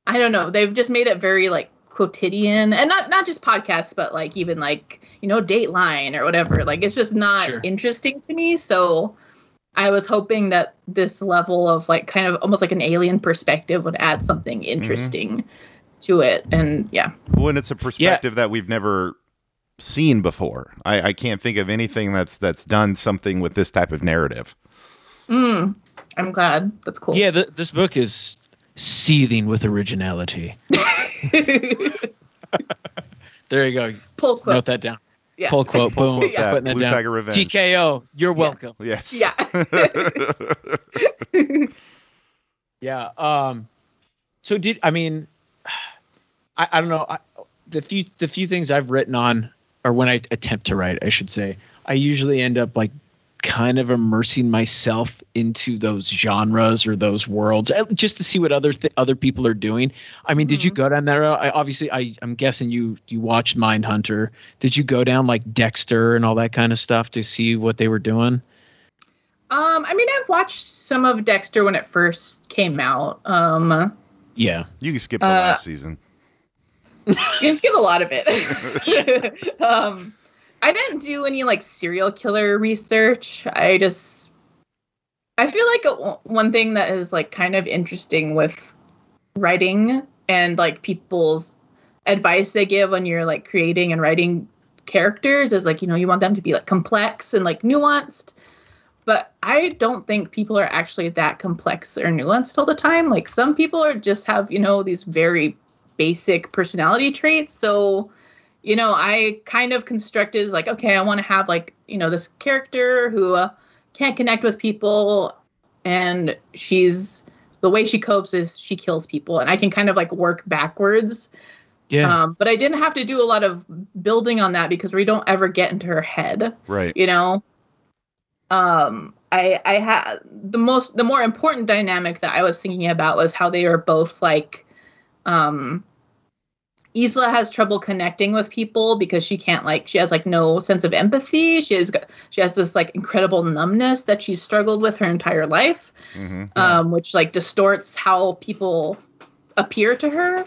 i don't know they've just made it very like quotidian and not not just podcasts but like even like you know dateline or whatever like it's just not Sure. interesting to me so i was hoping that this level of like kind of almost like an alien perspective would add something interesting to it and yeah when it's a perspective that we've never seen before. I, I can't think of anything that's that's done something with this type of narrative. mm, i'm glad that's cool Yeah, th- this book is seething with originality. There you go. Pull quote. Note that down. Yeah. Pull quote. Boom. Quote Yeah. that, Putting that Blue down. Tiger Revenge. TKO. You're Yes. welcome. Yes. Yeah. Yeah. Um. So did I mean? I, I don't know. I, the few the few things I've written on, or when I attempt to write, I should say, I usually end up like kind of immersing myself into those genres or those worlds uh, just to see what other th- other people are doing. I mean, did you Mhm. go down that road? I, obviously, I I'm guessing you you watched Mindhunter. Did you go down like Dexter and all that kind of stuff to see what they were doing? Um, I mean, I've watched some of Dexter when it first came out. Um, Yeah. You can skip the Uh, last season. you can skip a lot of it. um, I didn't do any like serial killer research. I just, I feel like a, one thing that is like kind of interesting with writing and like people's advice they give when you're like creating and writing characters is like you know you want them to be like complex and like nuanced. But i don't think people are actually that complex or nuanced all the time. Like some people are just have you know these very basic personality traits. So you know i kind of constructed like okay i want to have like you know this character who uh, can't connect with people and she's the way she copes is she kills people and i can kind of like work backwards Yeah. um, but i didn't have to do a lot of building on that because we don't ever get into her head Right. you know um i i had the most the more important dynamic that i was thinking about was how they are both like um Isla has trouble connecting with people because she can't like she has like no sense of empathy. She has got- she has this like incredible numbness that she's struggled with her entire life, hmm um, which like distorts how people appear to her.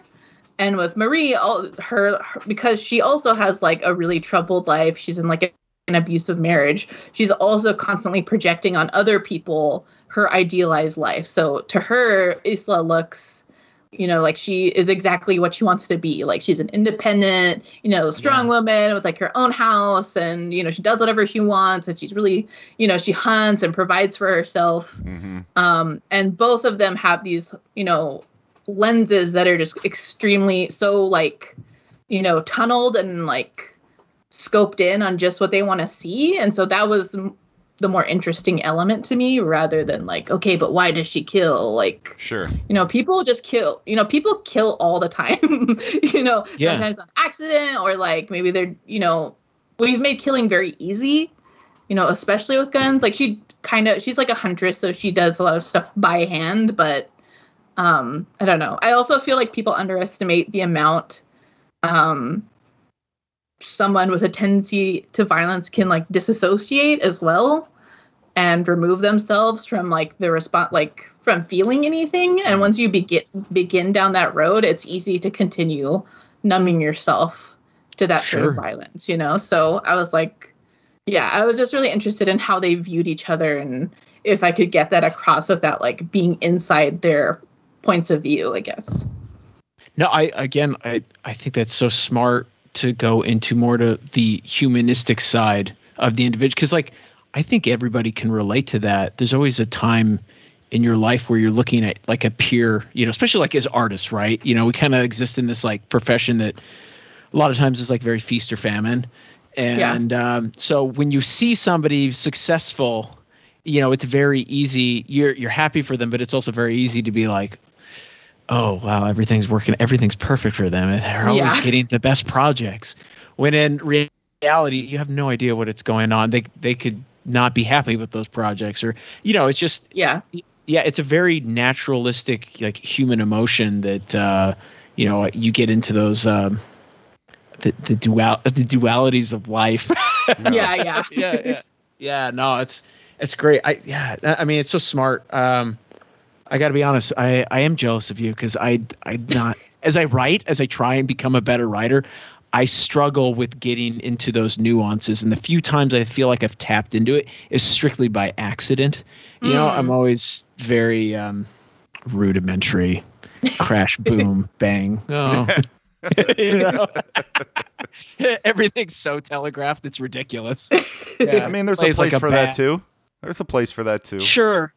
And with Marie, all her, her because she also has like a really troubled life. She's in like a, an abusive marriage. She's also constantly projecting on other people her idealized life. So to her, Isla looks, you know, like she is exactly what she wants to be. Like she's an independent, you know, strong woman with like her own house, and you know she does whatever she wants, and she's really, you know, she hunts and provides for herself. Hmm um, and both of them have these you know lenses that are just extremely so like you know tunneled and like scoped in on just what they want to see. And so that was the more interesting element to me rather than like okay but why does she kill like Sure. you know people just kill you know people kill all the time you know Yeah. sometimes on accident or like maybe they're you know we've made killing very easy you know especially with guns like she kind of she's like a huntress so she does a lot of stuff by hand but um i don't know i also feel like people underestimate the amount um someone with a tendency to violence can like disassociate as well and remove themselves from like the response like from feeling anything. And mm-hmm. once you begin begin down that road it's easy to continue numbing yourself to that sort Sure. of violence you know? So i was like yeah i was just really interested in how they viewed each other and if i could get that across without like being inside their points of view i guess. No, I again, I I think that's so smart to go into more to the humanistic side of the individual because, like, I think everybody can relate to that. There's always a time in your life where you're looking at like a peer, you know, especially like as artists, right? You know, we kind of exist in this like profession that a lot of times is like very feast or famine, and um, so when you see somebody successful, you know, it's very easy. You're you're happy for them, but it's also very easy to be like, oh wow everything's working everything's perfect for them they're always Yeah. getting the best projects when in reality you have no idea what it's going on they they could not be happy with those projects or you know it's just yeah yeah it's a very naturalistic like human emotion that uh you know you get into those um the the dual the dualities of life yeah yeah yeah, yeah, yeah. No, it's it's great. I yeah. I mean, it's so smart. Um, I got to be honest. I I am jealous of you because I I not as I write as I try and become a better writer. I struggle with getting into those nuances, and the few times I feel like I've tapped into it is strictly by accident. You know, Mm. I'm always very um, rudimentary. Crash, boom, bang. Oh, you know, everything's so telegraphed. It's ridiculous. Yeah. I mean, there's a place like a for that too. There's a place for that too. Sure.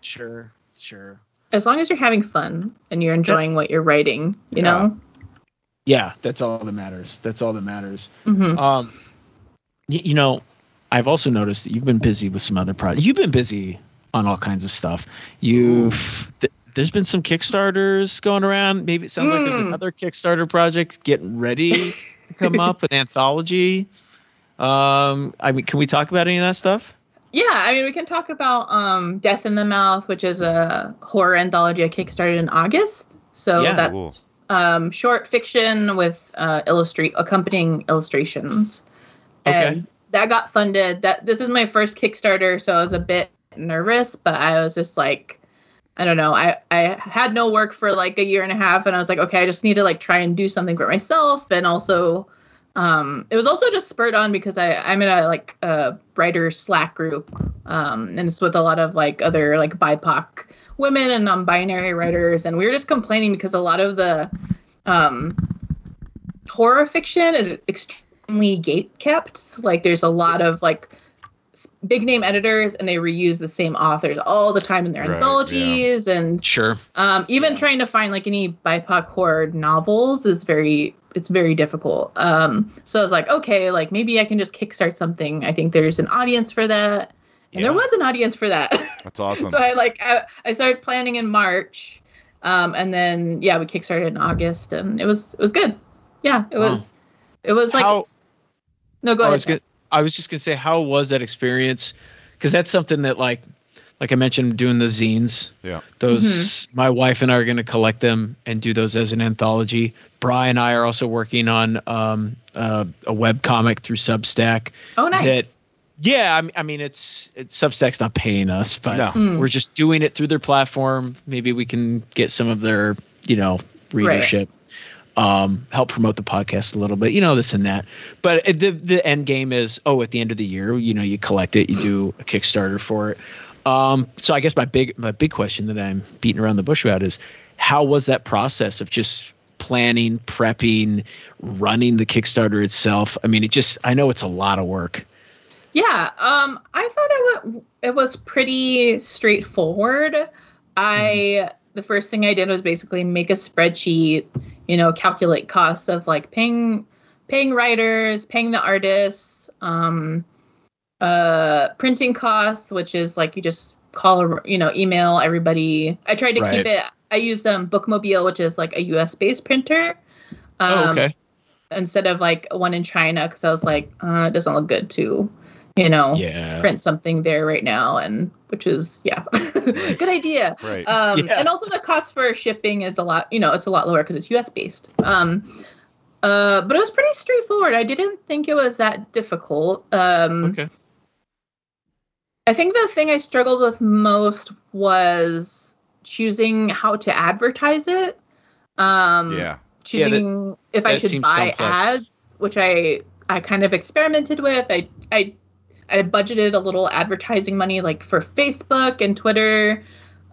Sure. Sure. as long as you're having fun and you're enjoying what you're writing you Yeah. know Yeah, that's all that matters. That's all that matters. hmm Um, y- you know, I've also noticed that you've been busy with some other projects. You've been busy on all kinds of stuff. You've th- there's been some Kickstarters going around. Maybe it sounds like there's Mm. another Kickstarter project getting ready to come up, an anthology. Um, I mean, can we talk about any of that stuff? Yeah, I mean, we can talk about um, Death in the Mouth, which is a horror anthology I kickstarted in August. So Yeah, that's cool. um, short fiction with uh, illustrate accompanying illustrations, Okay. and that got funded. That this is my first Kickstarter, so I was a bit nervous, but I was just like, I don't know. I I had no work for like a year and a half, and I was like, okay, I just need to like try and do something for myself, and also um it was also just spurred on because i i'm in a like a writer slack group um and it's with a lot of like other like bipoc women and non-binary writers and we were just complaining because a lot of the um horror fiction is extremely gate kept like there's a lot of like big name editors and they reuse the same authors all the time in their Right, yeah. anthologies and Sure. um, even trying to find like any BIPOC horror novels is very it's very difficult. Um, so I was like, okay, like maybe I can just kickstart something. I think there's an audience for that, and there was an audience for that. That's awesome. so I like I, I started planning in March, um, and then yeah, we kickstarted in August, and it was it was good. Yeah, it Wow. was it was like how no go I ahead. was gonna, I was just gonna say, how was that experience? Because that's something that, like, like I mentioned, doing the zines. Yeah. Those, Mm-hmm. my wife and I are gonna collect them and do those as an anthology. Bri and I are also working on um, uh, a web comic through Substack. oh nice. that- Yeah, I mean, I mean, it's it's Substack's not paying us, but No. Mm. we're just doing it through their platform. Maybe we can get some of their, you know, readership. Um, help promote the podcast a little bit, you know, this and that. But the the end game is, oh, at the end of the year, you know, you collect it, you do a Kickstarter for it. Um, so I guess my big my big question that I'm beating around the bush about is, how was that process of just planning, prepping, running the Kickstarter itself? I mean, it just I know it's a lot of work. Yeah, um, I thought it went, it was pretty straightforward. I the first thing I did was basically make a spreadsheet, you know, calculate costs of like paying paying writers, paying the artists, um, uh, printing costs, which is like you just call or you know email everybody. I tried to keep it. I used um Bookmobile, which is like a US based printer. Um, oh, okay. Instead of like one in China, because I was like, uh, it doesn't look good to, you know, Yeah. print something there right now, and which is yeah, good idea. Right. Um, Yeah. And also the cost for shipping is a lot, you know, it's a lot lower because it's US based. Um, uh, but it was pretty straightforward. I didn't think it was that difficult. Um, Okay. I think the thing I struggled with most was choosing how to advertise it. Um, yeah. Yeah, that- choosing if I should buy complex. ads, which I I kind of experimented with. I I I budgeted a little advertising money like for Facebook and Twitter,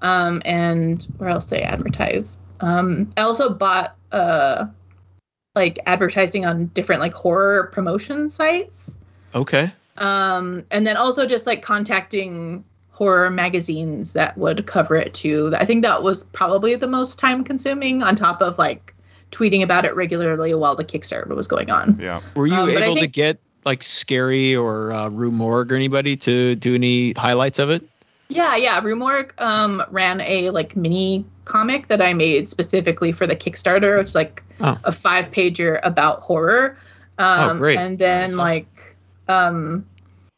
um, and where else did I advertise? Um, I also bought uh like advertising on different like horror promotion sites Okay. Um, and then also just like contacting horror magazines that would cover it too. I think that was probably the most time consuming on top of like tweeting about it regularly while the Kickstarter was going on. Yeah. Were you Um, but I able to get like Scary or uh, Rue Morgue or anybody to do any highlights of it? Yeah, yeah. Rue Morgue um, ran a like mini comic that I made specifically for the Kickstarter, which is like Oh. a five pager about horror. Um, Oh, great. And then Nice. like um,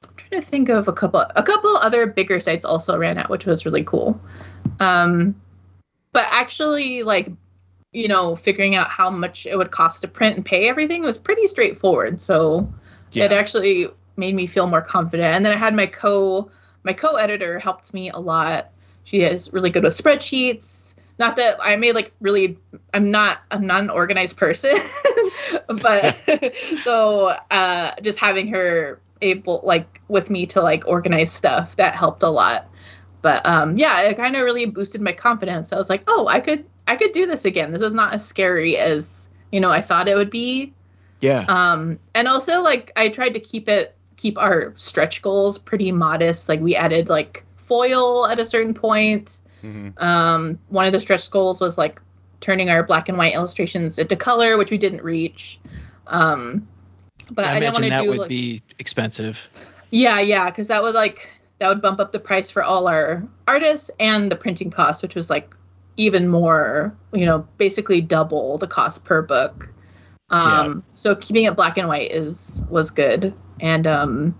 I'm trying to think of a couple a couple other bigger sites also ran out, which was really cool. Um, but actually, like you know, figuring out how much it would cost to print and pay everything was pretty straightforward. So it actually made me feel more confident. And then I had my co my co-editor helped me a lot. She is really good with spreadsheets. Not that I made like really I'm not I'm not an organized person, but so uh just having her able like with me to like organize stuff that helped a lot. But um yeah, it kind of really boosted my confidence. I was like, "Oh, I could I could do this again. This is not as scary as, you know, I thought it would be." Yeah. um and also like i tried to keep it keep our stretch goals pretty modest like we added like foil at a certain point Mhm. um one of the stretch goals was like turning our black and white illustrations into color, which we didn't reach. Um, but I, I, didn't want to that do would like, be expensive. yeah, yeah, because that would like that would bump up the price for all our artists and the printing cost, which was like even more, you know, basically double the cost per book. Um, so keeping it black and white is was good, and um,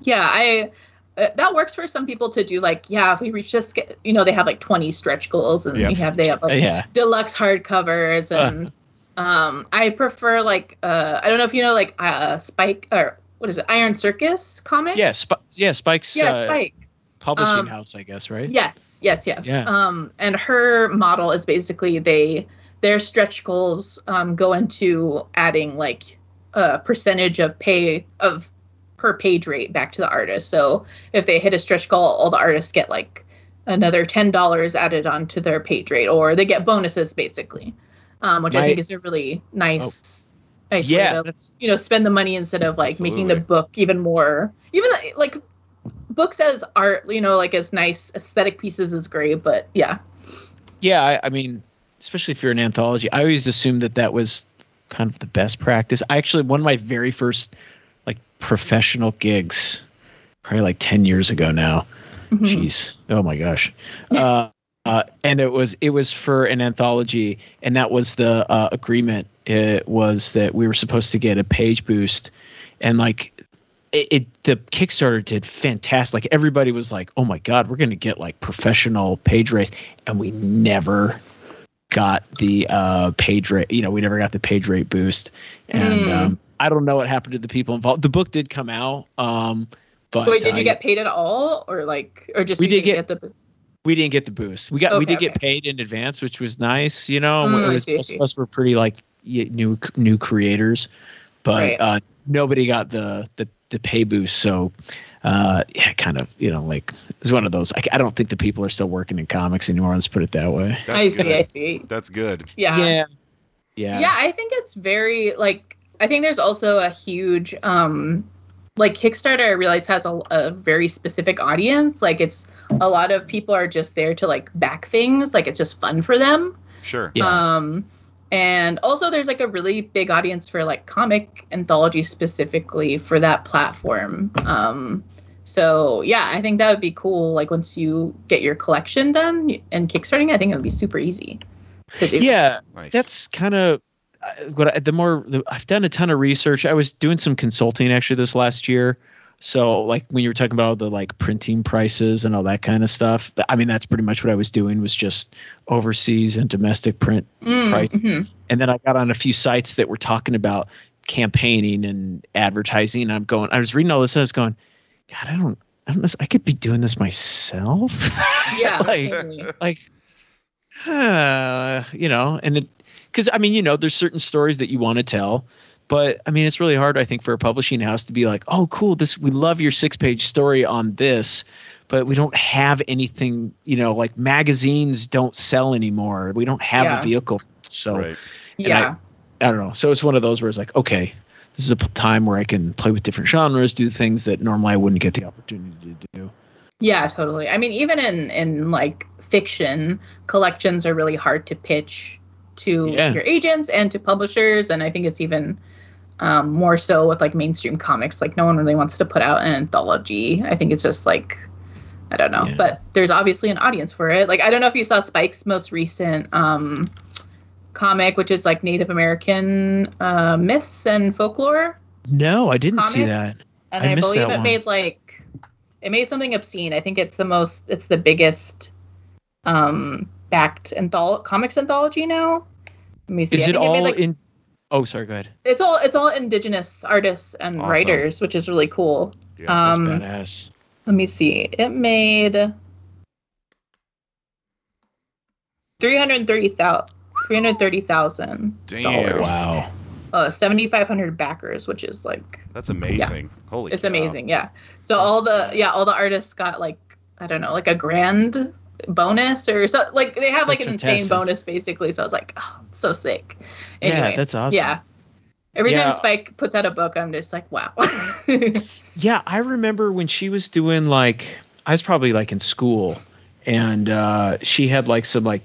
yeah, I that works for some people to do like yeah if we reach this you know they have like 20 stretch goals and Yeah. we have they have like yeah. deluxe hardcovers and um i prefer like uh i don't know if you know like uh spike or what is it iron circus comics Yeah, Sp- yeah, Spike's yeah uh, spike publishing Um, house, I guess, right? yes yes yes Yeah. um and her model is basically they their stretch goals um go into adding like a percentage of pay of per page rate back to the artist so if they hit a stretch goal all the artists get like another ten dollars added onto their page rate or they get bonuses basically um which i think is a really nice nice way to you know spend the money instead of like making the book even more even like books as art you know like as nice aesthetic pieces is great but yeah yeah. I, I mean, especially if you're an anthology, I always assumed that that was kind of the best practice. I actually one of my very first professional gigs, probably like ten years ago now. Mhm. Jeez. Oh my gosh. Uh, uh, and it was it was for an anthology, and that was the uh, agreement. It was that we were supposed to get a page boost, and like it, it the Kickstarter did fantastic. Like everybody was like, "Oh my god, we're gonna get like professional page rates," and we never got the uh, page rate. You know, we never got the page rate boost, and Hmm. um, I don't know what happened to the people involved. The book did come out, um, but wait did uh, you get paid at all or like or just We did didn't get- the we didn't get the boost. We got we Okay, did get paid in advance, which was nice. You know, Mm, it was, see, I most of us were pretty like new new creators, but Right. uh, nobody got the the the pay boost. So. Uh, yeah, kind of, you know, like it's one of those. I, I don't think the people are still working in comics anymore. Let's put it that way. That's i good. see i see That's good. yeah yeah, yeah, yeah i think it's very like i think there's also a huge um like kickstarter i realize has a, a very specific audience like it's a lot of people are just there to like back things like it's just fun for them Sure. Yeah. um and also there's like a really big audience for like comic anthology specifically for that platform um so yeah i think that would be cool like once you get your collection done and kickstarting i think it would be super easy to do yeah. Nice. That's kind of what I, the more the, I've done a ton of research. I was doing some consulting actually this last year. So like when you were talking about all the like printing prices and all that kind of stuff, I mean that's pretty much what I was doing was just overseas and domestic print. Mm, prices. mhm. And then I got on a few sites that were talking about campaigning and advertising. And I'm going, I was reading all this and I was going, God, I don't, I don't know, I could be doing this myself. yeah like, like uh, you know and it because i mean you know there's certain stories that you want to tell but i mean it's really hard i think for a publishing house to be like oh cool this we love your six page story on this but we don't have anything you know like magazines don't sell anymore we don't have Yeah. a vehicle so right. yeah I don't know. So it's one of those where it's like, okay, this is a time where I can play with different genres, do things that normally I wouldn't get the opportunity to do. Yeah, totally. I mean, even in in like fiction, collections are really hard to pitch to Yeah. your agents and to publishers, and I think it's even um, more so with like mainstream comics. Like, no one really wants to put out an anthology. I think it's just like I don't know, Yeah. but there's obviously an audience for it. Like, I don't know if you saw Spike's most recent um, comic, which is like Native American uh, myths and folklore. No, I didn't see that. and I I, believe it one. made like it made something obscene. I think it's the most it's the biggest um backed antholo- comics anthology now. Let me see. Is I it think all made, like, in? Oh, sorry. Go ahead. it's all it's all indigenous artists and Awesome. writers, which is really cool. Yeah. That's Um badass. let me see. It made 330,000 330,000 Damn. Wow. uh 7500 backers, which is like That's amazing. Holy it's cow. amazing yeah so all the yeah all the artists got like i don't know like a grand bonus or so like they have like That's an insane bonus basically so i was like oh so sick Yeah, that's awesome. yeah every Yeah. time spike puts out a book i'm just like wow Yeah, I remember when she was doing like I was probably like in school and uh she had like some like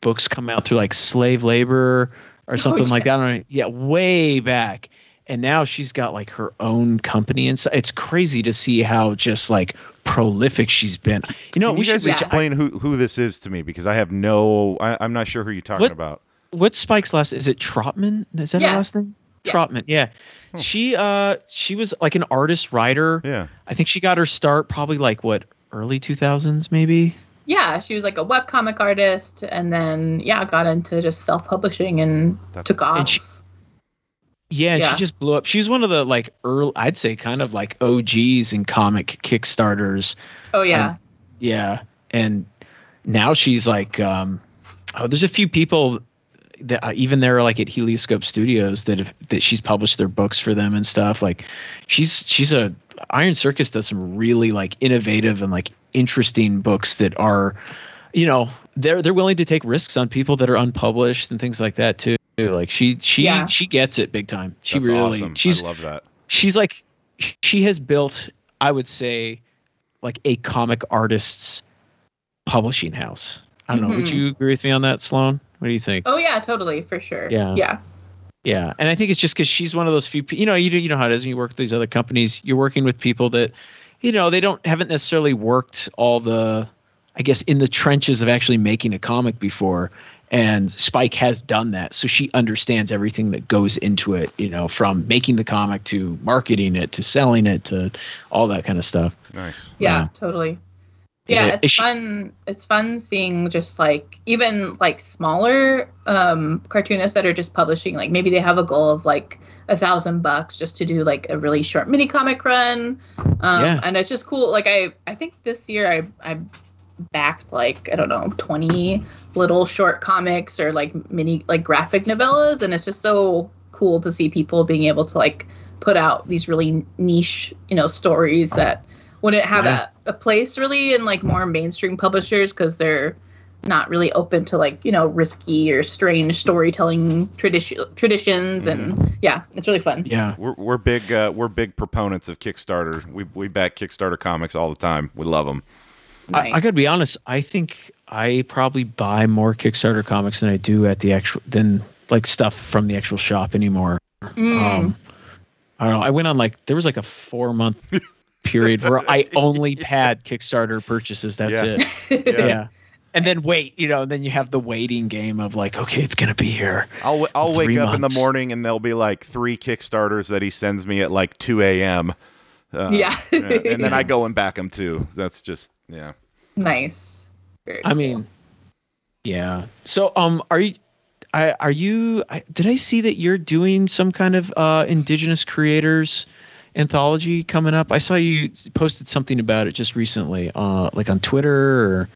books come out through like slave labor or something like that. I don't know. Yeah, way back. And now she's got like her own company and so it's crazy to see how just like prolific she's been. You know, Can we you guys should reach- explain who, who this is to me because I have no. I, I'm not sure who you're talking What? about. what's Spike's last? Is it Trotman? Is that her last name? Yes. Trotman. Yeah. Hmm. She uh she was like an artist writer. Yeah. I think she got her start probably like what early 2000s maybe. Yeah, she was like a webcomic artist, and then yeah, got into just self-publishing and That's- took off. And she- Yeah, Yeah. she just blew up. She's one of the like early I'd say kind of like OGs in comic Kickstarters. oh yeah, Um, Yeah. And now she's like um oh there's a few people that uh, even there like at Helioscope Studios that have, that she's published their books for them and stuff like she's she's a Iron Circus does some really like innovative and like interesting books that are you know they're they're willing to take risks on people that are unpublished and things like that too like she she Yeah. she gets it big time she That's really awesome. she's I love that. she's like she has built i would say like a comic artist's publishing house i don't know would Mhm. you agree with me on that Sloane what do you think oh yeah, totally for sure. Yeah. yeah, yeah and i think it's just because she's one of those few you know you, do- you know how it is when you work with these other companies you're working with people that you know they don't haven't necessarily worked all the i guess in the trenches of actually making a comic before and spike has done that so she understands everything that goes into it you know from making the comic to marketing it to selling it to all that kind of stuff Nice. yeah, Yeah. totally. Yeah, Yeah, it's is she- fun. It's fun seeing just like even like smaller um cartoonists that are just publishing. Like maybe they have a goal of like a thousand bucks just to do like a really short mini comic run. Um, Yeah. and it's just cool. Like I, I think this year I, I backed like I don't know twenty little short comics or like mini like graphic novellas, and it's just so cool to see people being able to like put out these really niche, you know, stories that wouldn't have Yeah. a, a place really in like more mainstream publishers because they're not really open to like you know risky or strange storytelling tradition traditions and yeah it's really fun yeah We're, we're big uh, we're big proponents of Kickstarter. We we back Kickstarter comics all the time. We love them. I, I gotta be honest. I think I probably buy more Kickstarter comics than I do at the actual than like stuff from the actual shop anymore. Mm. Um, I don't know. I went on like there was like a four month period where I only had Kickstarter purchases. That's Yeah. it. Yeah. Yeah. And then wait, you know, and then you have the waiting game of like, okay, it's gonna be here. I'll I'll wake Three up in the morning and there'll be like three Kickstarters that he sends me at like two a.m. Uh, Yeah. and then I go and back them too. That's just yeah. nice Very I cool. mean, yeah. So, um, are you? I, are you? I, did I see that you're doing some kind of uh, indigenous creators anthology coming up? I saw you posted something about it just recently, uh, like on Twitter or.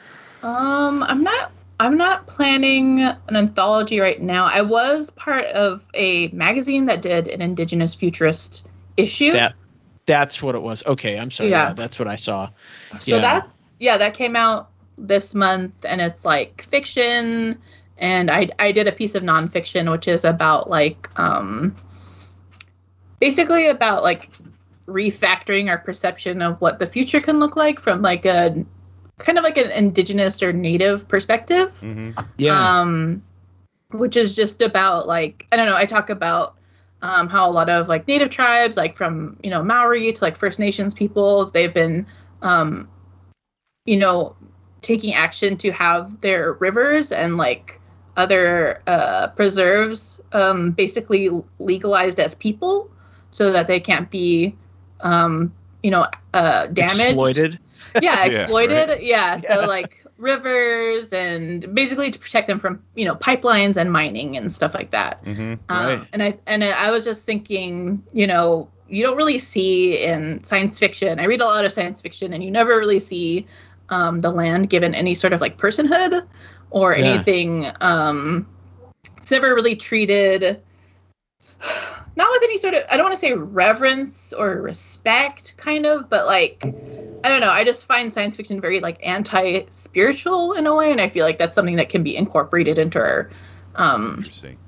Um, I'm not. I'm not planning an anthology right now. I was part of a magazine that did an Indigenous futurist issue. That that's what it was. Okay, I'm sorry. Yeah. Yeah, that's what I saw. so yeah. that's yeah, that came out this month, and it's like fiction. And I I did a piece of nonfiction, which is about like um, basically about like refactoring our perception of what the future can look like from like a kind of like an indigenous or native perspective. hmm Yeah. um which is just about like i don't know i talk about um how a lot of like native tribes like from you know maori to like first nations people they've been um you know taking action to have their rivers and like other uh preserves um basically legalized as people so that they can't be um you know uh damaged Exploited. yeah Yeah, exploited yeah, Yeah. so like rivers and basically to protect them from you know pipelines and mining and stuff like that hmm um, Right. and i and i was just thinking you know you don't really see in science fiction i read a lot of science fiction and you never really see um, the land given any sort of like personhood or Yeah. anything um it's never really treated not with any sort of i don't want to say reverence or respect kind of but like i don't know i just find science fiction very like anti-spiritual in a way and i feel like that's something that can be incorporated into our um Interesting.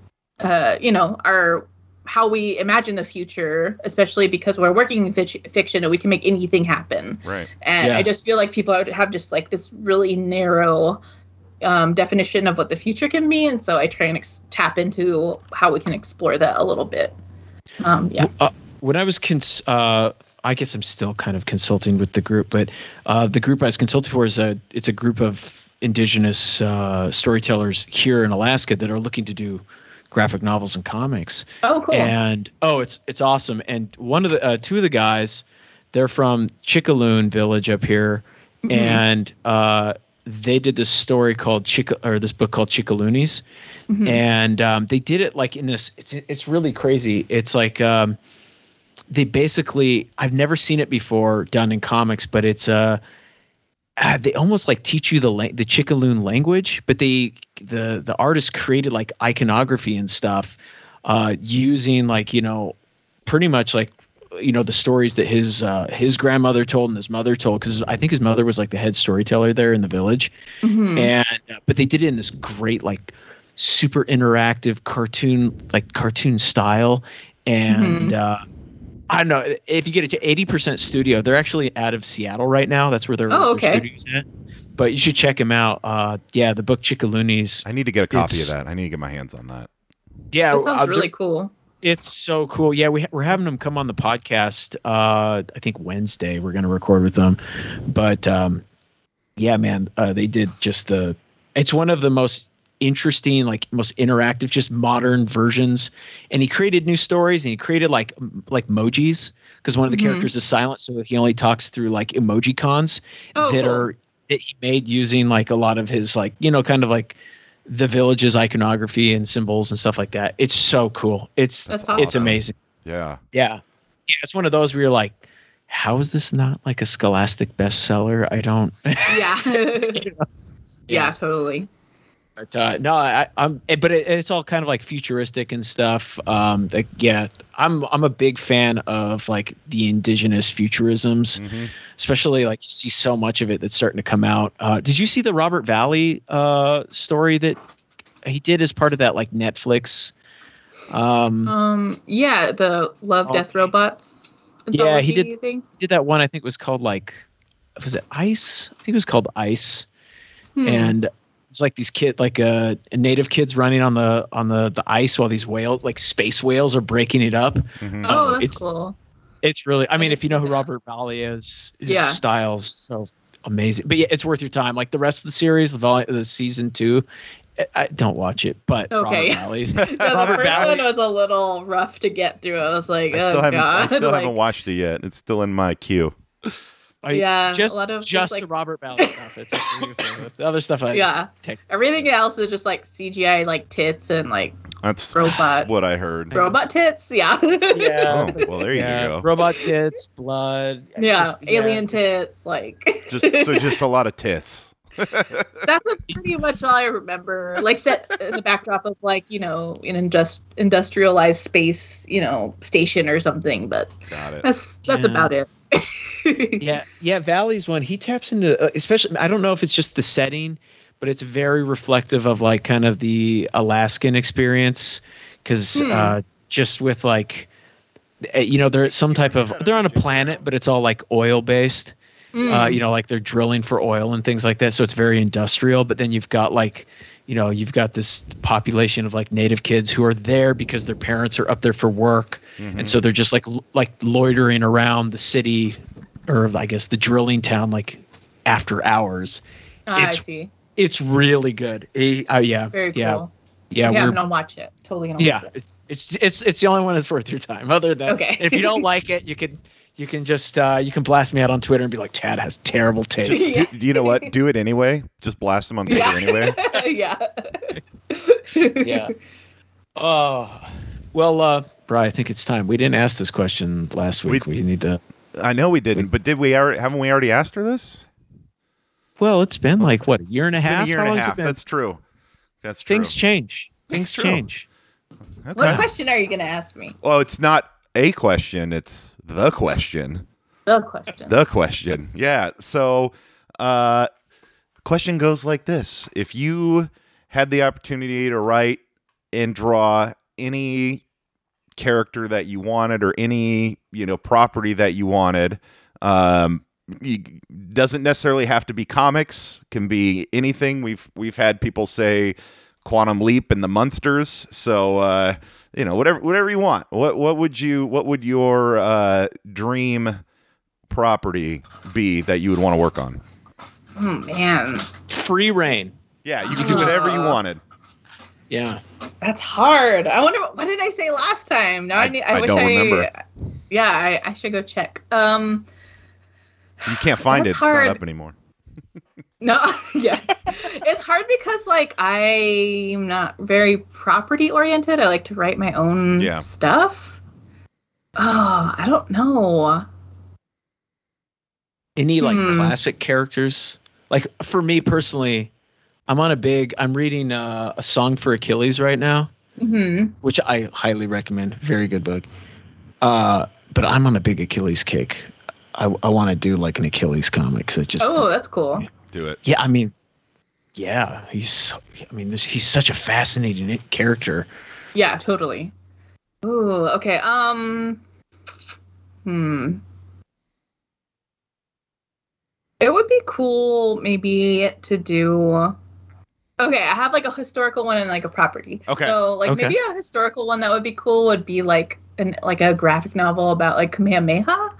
uh you know our how we imagine the future especially because we're working in fic- fiction and we can make anything happen Right. and Yeah. i just feel like people have- have just like this really narrow um, definition of what the future can be, and so I try and ex- tap into how we can explore that a little bit. Um, yeah. Uh, when I was cons- uh, I guess I'm still kind of consulting with the group, but uh, the group I was consulting for is a it's a group of indigenous uh, storytellers here in Alaska that are looking to do graphic novels and comics. Oh, cool. And oh, it's it's awesome. And one of the uh, two of the guys, they're from Chickaloon Village up here, Mhm. and uh, they did this story called Chick or this book called Chickaloonies, Mhm. and um, they did it like in this. It's it's really crazy. It's like um, they basically I've never seen it before done in comics, but it's uh uh, they almost like teach you the la- the Chickaloon language, but they the the artist created like iconography and stuff uh, using like you know pretty much like you know the stories that his uh, his grandmother told and his mother told because I think his mother was like the head storyteller there in the village Mhm. and uh, but they did it in this great like super interactive cartoon like cartoon style and uh I don't know if you get it to 80% studio they're actually out of Seattle right now that's where their, Oh, their okay. studio's at but you should check them out uh yeah the book Chickaloonies I need to get a copy of that. I need to get my hands on that. yeah that sounds uh, really cool. It's so cool. Yeah, we, we're having them come on the podcast. Uh, I think Wednesday we're going to record with them. But um, yeah, man, uh, they did just the. It's one of the most interesting, like most interactive, just modern versions. And he created new stories, and he created like m- like emojis because one of the Mhm. characters is silent, so he only talks through like emoji cons Oh, that cool. are that he made using like a lot of his like you know kind of like the village's iconography and symbols and stuff like that. It's so cool. It's That's it's amazing. Yeah. Yeah. Yeah, it's one of those where you're like, how is this not like a scholastic bestseller? I don't yeah. know. yeah, totally. But uh, no, I, I'm. eh, But it, it's all kind of like futuristic and stuff. Um, like, yeah, I'm. I'm a big fan of like the indigenous futurisms, Mhm. especially like you see so much of it that's starting to come out. Uh, did you see the Robert Valley uh, story that he did as part of that like Netflix? Um, Um, yeah, the Love Oh. Death Robots. Yeah, he anthology Thing. he did that one. I think it was called like, was it Ice? I think it was called Ice. Hmm. and it's like these kid like uh native kids running on the on the the ice while these whales like space whales are breaking it up Mhm. oh, uh, that's it's- cool. it's really i mean if you know who that. robert valley is his Yeah. style's so amazing but yeah it's worth your time like the rest of the series the, vol- the season two I, I don't watch it but Okay. robert valley's No, the Robert first Valley- one was a little rough to get through. I was like, I still oh haven't. I still like, haven't watched it yet. It's still in my queue. I- yeah, just a lot of just, just like the robert valley stuff it's the other stuff I, yeah. tech- Everything else is just like CGI, like tits and like That's robot what I heard. robot tits. Yeah. yeah Oh, well, there you yeah, go. robot tits blood yeah, just- alien tits. Like Just so, just a lot of tits. that's pretty much all I remember. Like set in the backdrop of like you know an indust- industrialized space, you know, station or something. But Got it. that's that's Yeah. about it. Yeah yeah valley's one he taps into uh, especially i don't know if it's just the setting but it's very reflective of like kind of the alaskan experience because Hmm. uh just with like uh, you know they're some type of they're on a planet but it's all like oil based uh, Mm. you know, like they're drilling for oil and things like that. So it's very industrial. But then you've got like, you know, you've got this population of like native kids who are there because their parents are up there for work, Mhm. and so they're just like like loitering around the city, or I guess the drilling town like after hours. I it's- see. It's really good. Eh, uh, yeah, Very yeah, cool. yeah. yeah, we're no, watch it. Totally gonna yeah. watch it. It's, it's it's it's the only one that's worth your time. Other than Okay. if you don't like it, you can you can just uh, you can blast me out on Twitter and be like, Chad has terrible taste. Just Yeah. do, you know what? Do it anyway. Just blast them on Twitter Yeah. anyway. yeah. yeah. Oh, well, uh, Bri, I think it's time. We didn't ask this question last week. We, need to. I know we didn't, but did we? alre- Haven't we already asked her this? Well, it's been like what a year and a It's been half. a year How and a half. That's true. That's true. Things change. That's Things true. change. Okay. What question are you gonna ask me? Well, it's not a question. It's the question. The question. The question. Yeah. So, uh, question goes like this: If you had the opportunity to write and draw any character that you wanted, or any you know property that you wanted, um, doesn't necessarily have to be comics. Can be anything. We've we've had people say Quantum Leap and the Munsters. So uh, you know, whatever whatever you want. What what would you what would your uh, dream property be that you would want to work on? Oh man, Free reign. Yeah, you can do whatever you Uh, wanted. Yeah. that's hard. I wonder what did I say last time. Now I, I- need. I, I wish don't I. remember. Yeah, I, I should go check. Um, You can't find it. That's It's not up anymore. no, yeah, it's hard because like I'm not very property oriented. I like to write my own Yeah. stuff. Oh, I don't know. Any like Hmm. classic characters? Like for me personally, I'm on a big. I'm reading uh, a song for Achilles right now, hmm which I highly recommend. Very good book. Uh, but I'm on a big Achilles kick. I, I want to do like an Achilles comic. So just Oh, that's cool. Do it. yeah, I mean, yeah, he's. I mean, this, he's such a fascinating character. Yeah, totally. Ooh, okay. Um, hmm. It would be cool maybe to do. Okay, I have like a historical one and like a property. Okay. So like Okay. maybe a historical one that would be cool would be like an like a graphic novel about like Kamehameha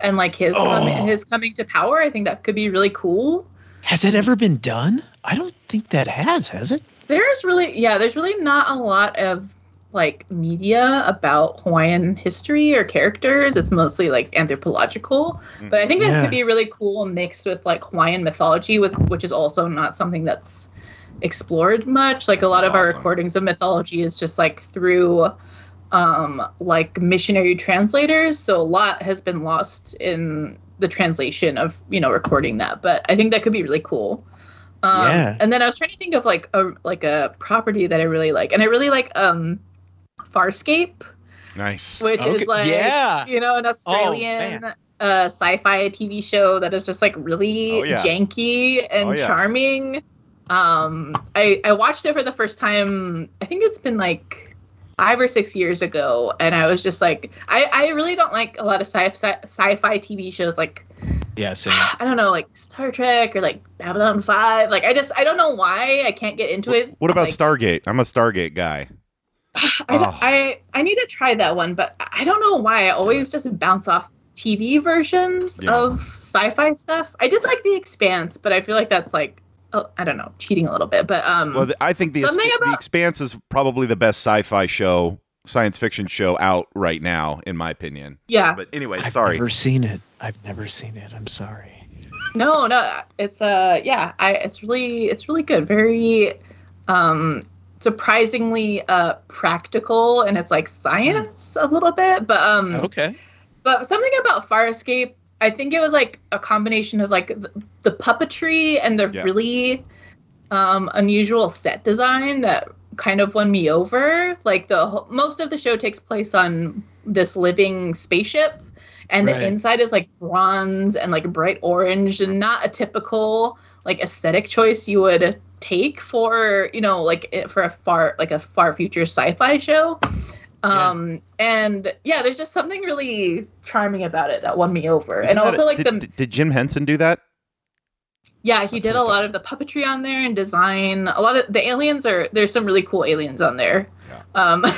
and like his Oh. coming, his coming to power. I think that could be really cool. Has it ever been done? I don't think that has. Has it? There's really yeah, there's really not a lot of like media about Hawaiian history or characters. It's mostly like anthropological. But I think that Yeah. could be really cool mixed with like Hawaiian mythology with which is also not something that's explored much. Like That a lot sounds of our recordings of mythology is just like through um like missionary translators. So a lot has been lost in the translation of, you know, recording that. But I think that could be really cool. Um, Yeah. And then I was trying to think of like a like a property that I really like, and I really like um, Farscape, Nice. which Okay, is like yeah. you know an Oh, Australian man. uh, sci-fi TV show that is just like really Oh, yeah. janky and Oh, yeah. charming. Um, I I watched it for the first time. I think it's been like five or six years ago, and I was just like, I I really don't like a lot of sci sci-fi TV shows like Yeah, same. I don't know, like Star Trek or like Babylon Five. Like I just I don't know why I can't get into it. What about like, Stargate? I'm a Stargate guy. I, Oh. I I need to try that one, but I don't know why I always just bounce off TV versions Yeah. of sci-fi stuff. I did like The Expanse, but I feel like that's like oh, I don't know, cheating a little bit. But um, Well, th- I think the, Something the about- Expanse is probably the best sci-fi show, science fiction show out right now, in my opinion. yeah, But anyway, sorry. I've never seen it. I've never seen it. I'm sorry. no, no, it's uh, yeah, I it's really it's really good, very um surprisingly uh practical and it's like science a little bit but um Okay. But something about Farscape, I think it was like a combination of like the, the puppetry and the Yeah. really um, unusual set design that kind of won me over. Like the most of the show takes place on this living spaceship, and Right. the inside is like bronze and like bright orange, and not a typical like aesthetic choice you would take for you know like for a far like a far future sci-fi show um and yeah there's just something really charming about it that won me over. Isn't and also a- like did, the did- did Jim Henson do that? yeah he That's did a a I lot of the puppetry on there and design. A lot of the aliens are there's some really cool aliens on there. Um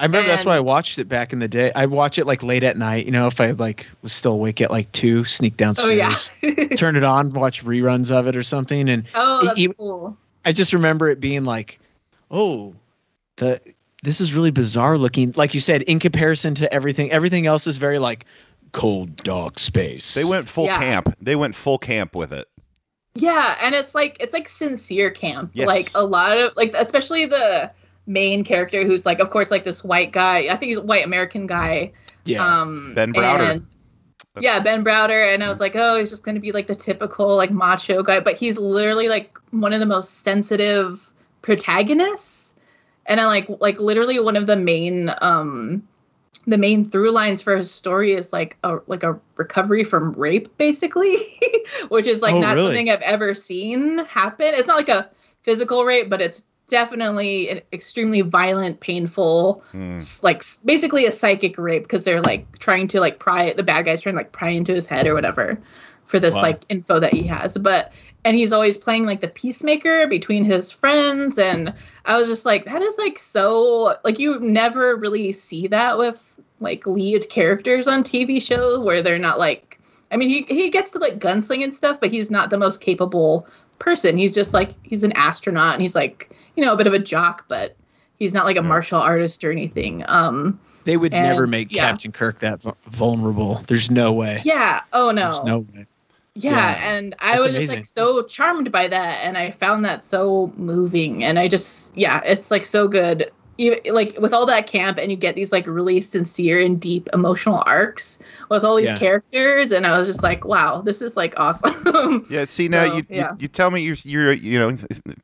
I remember that's And- why I watched it back in the day. I watch it like late at night. You know, if I like was still awake at like two, sneak oh downstairs, yeah turn it on, watch reruns of it or something, and oh that's E- cool. I just remember it being like, oh, the this is really bizarre looking. Like you said, in comparison to everything, everything else is very like cold, dark space. They went full Yeah. camp. They went full camp with it. Yeah, and it's like it's like sincere camp. Yes. Like a lot of like especially the main character who's like of course like this white guy. I think he's a white American guy. Yeah. Um Ben Browder. and- yeah, Ben Browder and I was like, "Oh, he's just going to be like the typical like macho guy, but he's literally like one of the most sensitive protagonists." And I like like literally one of the main um the main through lines for his story is like a like a recovery from rape basically which is like Oh, not really? something i've ever seen happen it's not like a physical rape but it's definitely an extremely violent painful s- like basically a psychic rape because they're like trying to like pry the bad guys trying to like pry into his head or whatever for this Wow. like info that he has. But and he's always playing like the peacemaker between his friends and I was just like that is like so like you never really see that with like lead characters on TV shows where they're not like I mean he he gets to like gunsling and stuff but he's not the most capable person. He's just like he's an astronaut and he's like, you know, a bit of a jock but he's not like a martial artist or anything. Um They would never make yeah. Captain Kirk that vulnerable. There's no way. yeah, oh no. There's no way. Yeah, Yeah. and I That's was just like so charmed by that, and I found that so moving, and I just yeah, it's like so good. You, like with all that camp, and you get these like really sincere and deep emotional arcs with all these Yeah. characters, and I was just like, wow, this is like awesome. Yeah, see now So, you, yeah. you you tell me you're you're you know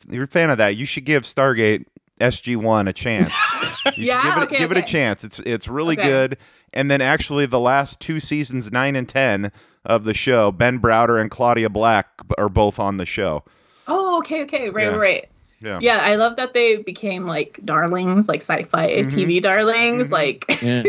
you're a fan of that. You should give Stargate SG One a chance. You Yeah? give it Okay, give it a chance. It's it's really Okay. good. And then actually the last two seasons, nine and ten of the show, Ben Browder and Claudia Black are both on the show. oh, okay, okay, right, Yeah. right, right. Yeah. Yeah, I love that they became like darlings, like sci-fi Mhm. TV darlings, Mhm. like. Yeah.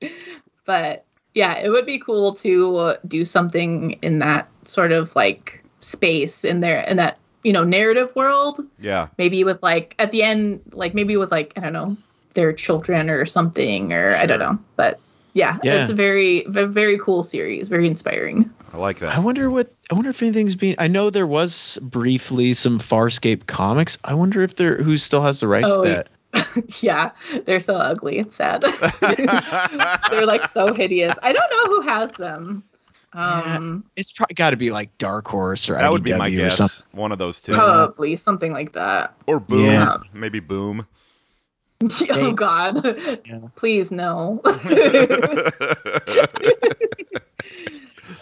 but yeah, it would be cool to uh, do something in that sort of like space in there in that you know narrative world. Yeah. Maybe with like at the end, like maybe with like I don't know their children or something, or I don't know. But yeah, Yeah. it's a very a very cool series, very inspiring. I like that. I wonder what I wonder if anything's being. I know there was briefly some Farscape comics. I wonder if there who still has the rights Oh, to yeah. that. yeah, they're so ugly. It's sad. they're like so hideous. I don't know who has them. Um, It's probably got to be like Dark Horse or That would be my guess. something. One of those two. probably something like that. Or Boom. Yeah. Maybe Boom. oh God, Yeah. please no.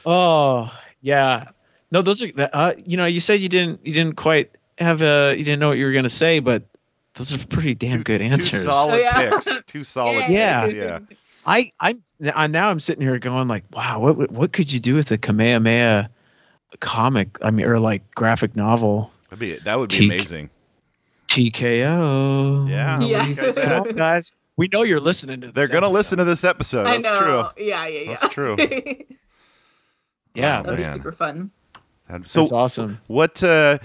Oh yeah, no, those are. Uh, you know, you said you didn't you didn't quite have a you didn't know what you were gonna say, but those are pretty damn Two- good Two answers. solid Oh, yeah. picks. Two solid Yeah. picks. Yeah. I I'm I, now I'm sitting here going like, wow, what what could you do with a Kamehameha comic? I mean, or like graphic novel. That'd be that would be Teak. amazing. TKO. Yeah. Yeah. what do you guys Come on, guys. We know you're listening to. This They're gonna episode. listen to this episode. I That's know. true. Yeah, yeah, yeah. That's true. Yeah, Oh, that was man. super fun. That- So So awesome. what uh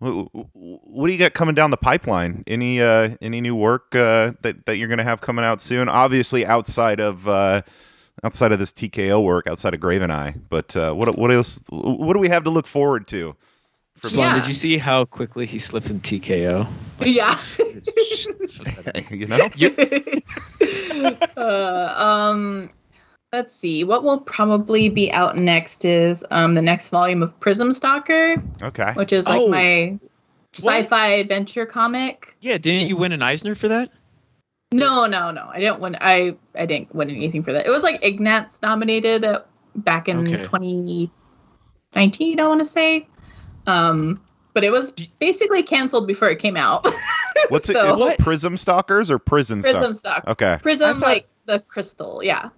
wh- wh- what do you got coming down the pipeline? Any uh any new work uh that that you're going to have coming out soon? Obviously outside of uh outside of this TKO work, outside of Graveneye. but uh what what else what do we have to look forward to? From Sloane, Yeah. did you see how quickly he slipped in TKO? Yeah. it's- it's- you know? uh, um, let's see. What will probably be out next is um the next volume of Prism Stalker, Okay. which is like Oh. my sci-fi adventure comic. yeah, didn't you win an Eisner for that? No, no, no. I didn't win. I I didn't win anything for that. It was like Ignatz nominated uh, back in Okay. 2019. I want to say. Um, but it was basically canceled before it came out. What's it? So- It's What? Prism Stalkers or Prison Prism Stalkers? Stalker. Okay. Prism, thought- like the crystal. Yeah.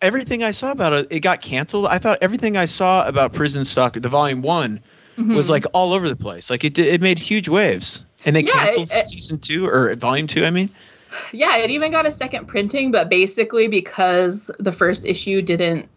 Everything I saw about it, it got canceled. I thought everything I saw about Prison Stalker, the volume one, was Mhm. like all over the place. Like it it made huge waves. And they Yeah, canceled it- it- season two or volume two. I mean, Yeah, it even got a second printing, but basically because the first issue didn't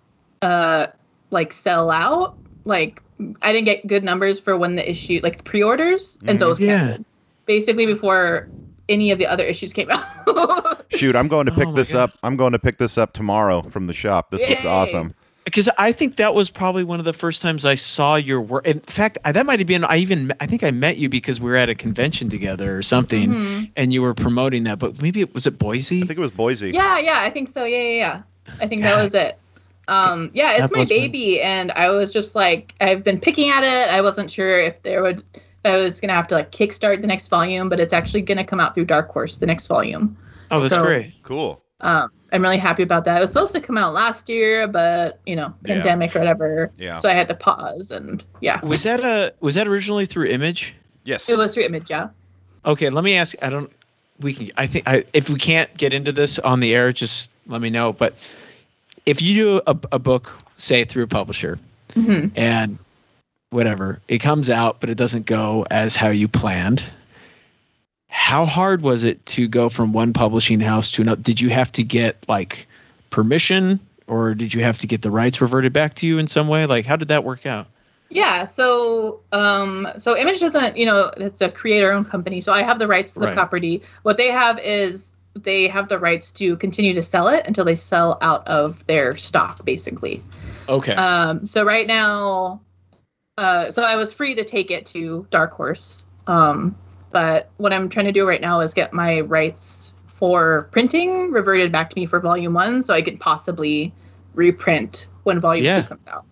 uh like sell out, like I didn't get good numbers for when the issue like the pre-orders, and so it was. Yeah. canceled. Basically before any of the other issues came out. Shoot, I'm going to Oh pick my this God. up. I'm going to pick this up tomorrow from the shop. This looks awesome. because I think that was probably one of the first times I saw your work. In fact, I, that might have been. I even I think I met you because we were at a convention together or something, Mhm. and you were promoting that. But maybe it was it Boise. I think it was Boise. Yeah, yeah, I think so. Yeah, yeah, yeah. I think God. that was it. Um, yeah, it's That my must be- baby, and I was just like, I've been picking at it. I wasn't sure if there would, if I was gonna have to like kickstart the next volume, but it's actually gonna come out through Dark Horse, the next volume. oh, that's so- great. Cool. Um, I'm really happy about that. It was supposed to come out last year, but you know, Yeah. pandemic or whatever. Yeah. So I had to pause, and yeah, Was that a was that originally through Image? Yes. it was through Image. Yeah. Okay, let me ask. I don't. We can. I think. I, if we can't get into this on the air, just let me know. But if you do a, a book, say through a publisher, hmm and whatever it comes out, but it doesn't go as how you planned. How hard was it to go from one publishing house to another? Did you have to get like permission or did you have to get the rights reverted back to you in some way? Like, how did that work out? Yeah, so um so Image doesn't, you know, it's a creator owned company, so I have the rights to the Right. property. What they have is they have the rights to continue to sell it until they sell out of their stock basically. Okay. Um so right now uh so I was free to take it to Dark Horse. Um but what I'm trying to do right now is get my rights for printing reverted back to me for volume 1 so I could possibly reprint when volume Yeah. 2 comes out.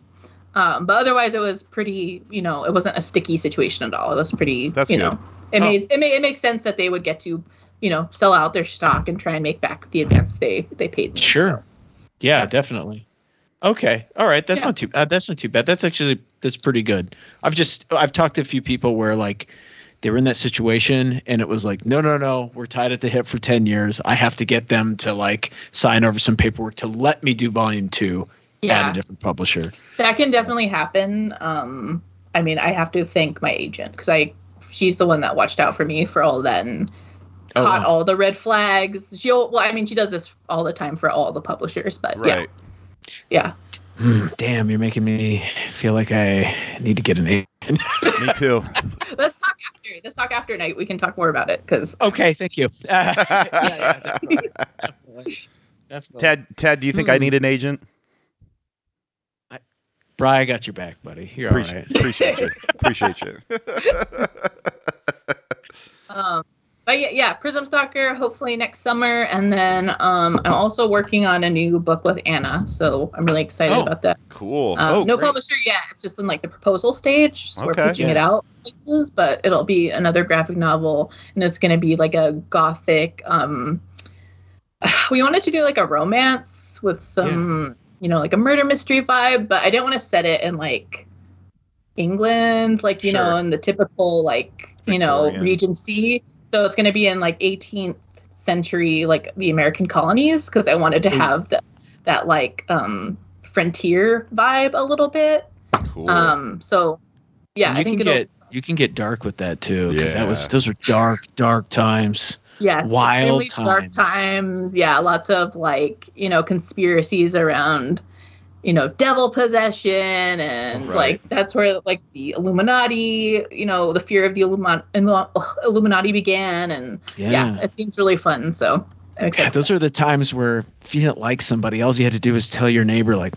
Um, but otherwise, it was pretty. You know, it wasn't a sticky situation at all. It was pretty. That's you good. know, it Oh. made it made it makes sense that they would get to, you know, sell out their stock and try and make back the advance they they paid. Me, Sure. so. yeah, yeah. definitely. Okay. All right. That's Yeah. not too. Uh, that's not too bad. That's actually that's pretty good. I've just I've talked to a few people where like they were in that situation and it was like no no no we're tied at the hip for 10 years i have to get them to like sign over some paperwork to let me do volume two at Yeah, a different publisher that can definitely happen. Um, I mean, I have to thank my agent because I she's the one that watched out for me for all that and Oh, caught wow. all the red flags. She'll well, I mean, she does this all the time for all the publishers, but Right. yeah, Hmm, damn you're making me feel like i need to get an agent Me too. Let's talk after. Let's talk after night. We can talk more about it because okay thank you Uh, yeah, yeah, definitely. Definitely. Definitely. Ted, Ted, do you think I Hmm. need an agent? Bri, I got your back, buddy. You're Appreciate, all right. appreciate you. Appreciate you. Um, but yeah, yeah, Prism Stalker. Hopefully next summer, and then um, I'm also working on a new book with Anna, so I'm really excited Oh. about that. Cool. Um, Oh, no great. publisher yet. It's just in like the proposal stage. So we're Okay. pitching it out places, but it'll be another graphic novel, and it's going to be like a gothic. Um, we wanted to do like a romance with some, you know, like a murder mystery vibe, but I didn't want to set it in like England, like you Sure. know, in the typical like you know Regency. So it's going to be in like 18th century, like the American colonies, because I wanted to Ooh. have that that like um frontier vibe a little bit. cool. Um, so yeah, And I you think can it'll get you can get dark with that too, because that was those were dark, dark times. yes, wild extremely dark times. times. Yeah, lots of like you know conspiracies around you know devil possession and Right. like that's where like the Illuminati, you know, the fear of the Illumin- Illuminati began, and Yeah. yeah, it seems really fun. So I'm excited. God, those are the times where if you didn't like somebody, all you had to do was tell your neighbor, like,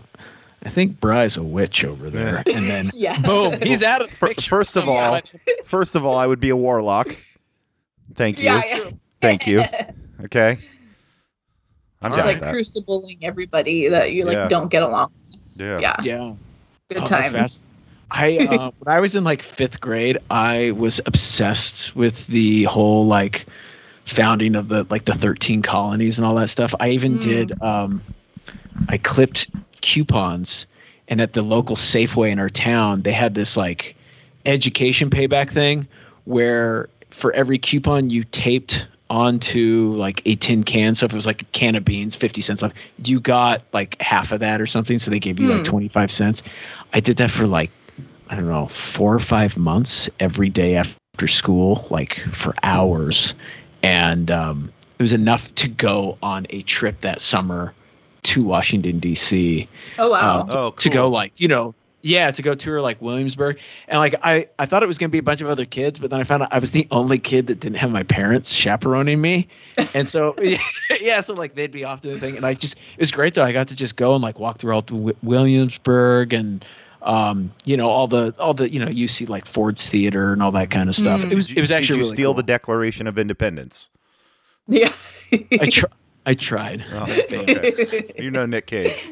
I think Bry's a witch over there. And then yeah, boom, he's out of the picture. first of all, first of all, I would be a warlock. Thank you. yeah, yeah. Thank you. Okay. I'm It's like with that. crucibling everybody that you like Yeah. don't get along with. Yeah. yeah, yeah. good Oh, times. I uh, when I was in like fifth grade, I was obsessed with the whole like founding of the like the thirteen colonies and all that stuff. I even Mm. did um, I clipped coupons, and at the local Safeway in our town, they had this like education payback thing where for every coupon you taped onto like a tin can. So if it was like a can of beans 50 cents off you got like half of that or something. So they gave you Hmm. like 25 cents. I did that for like i don't know four or five months every day after school like for hours. And um, it was enough to go on a trip that summer to washington d.c Oh wow. um, Oh, to go like you know yeah to go tour like williamsburg and like i i thought it was going to be a bunch of other kids but then i found out i was the only kid that didn't have my parents chaperoning me and so yeah so like they'd be off doing the thing and i just it was great though i got to just go and like walk through all to williamsburg and um you know all the all the you know you see like ford's theater and all that kind of stuff Mm. it was Did it was actually Did you really steal cool. the Declaration of Independence? yeah. i tr- i tried Oh, okay. You know Nick Cage.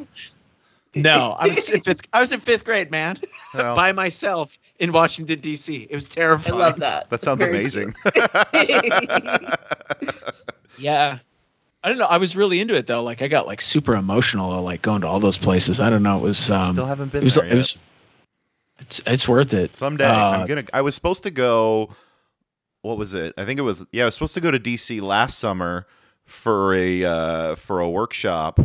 No i was in fifth i was in fifth grade man Well, by myself in washington d.c it was terrifying. I love that. that sounds amazing. Yeah. I don't know. I was really into it though. Like I got like super emotional like going to all those places. I don't know. It was um Still haven't been it was there it was it's it's worth it. Someday Uh, I'm gonna. I was supposed to go. What was it? I think it was. Yeah, I was supposed to go to DC last summer for a uh, for a workshop,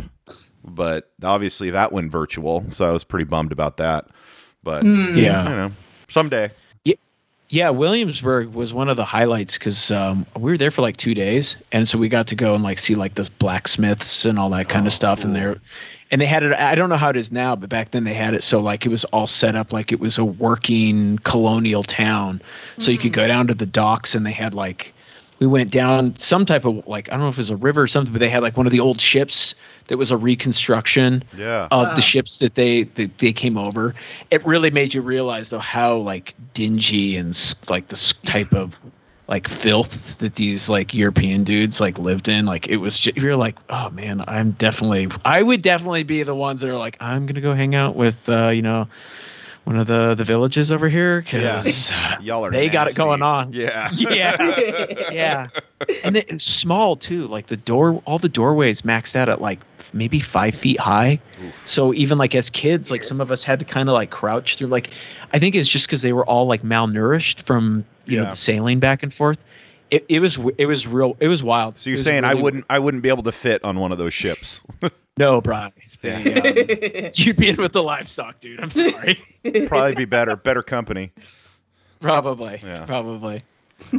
but obviously that went virtual, so I was pretty bummed about that. But Mm. Yeah. you know, someday. Yeah, Williamsburg was one of the highlights because um, we were there for like two days, and so we got to go and like see like the blacksmiths and all that kind Oh, of stuff, and there, and they had it. I don't know how it is now, but back then they had it so like it was all set up like it was a working colonial town. So you could go down to the docks, and they had like we went down some type of like I don't know if it was a river or something, but they had like one of the old ships that was a reconstruction Yeah. of Wow. the ships that they that they came over. It really made you realize though how like dingy and like this type of like filth that these like European dudes like lived in. Like it was just, you're like, oh man, I'm definitely I would definitely be the ones that are like, I'm gonna go hang out with uh, you know one of the the villages over here because Y'all are they got it going on. Yeah. yeah. Yeah. And then it's small too. Like the door all the doorways maxed out at like maybe five feet high. So even like as kids like some of us had to kind of like crouch through like i think it's just because they were all like malnourished from you know Yeah. the sailing back and forth. It, it was it was real it was wild. So you're was saying I wouldn't I wouldn't be able to fit on one of those ships? no brian. They, um, you'd be in with the livestock dude. I'm sorry Probably be better, better company. Probably. Yeah. Probably.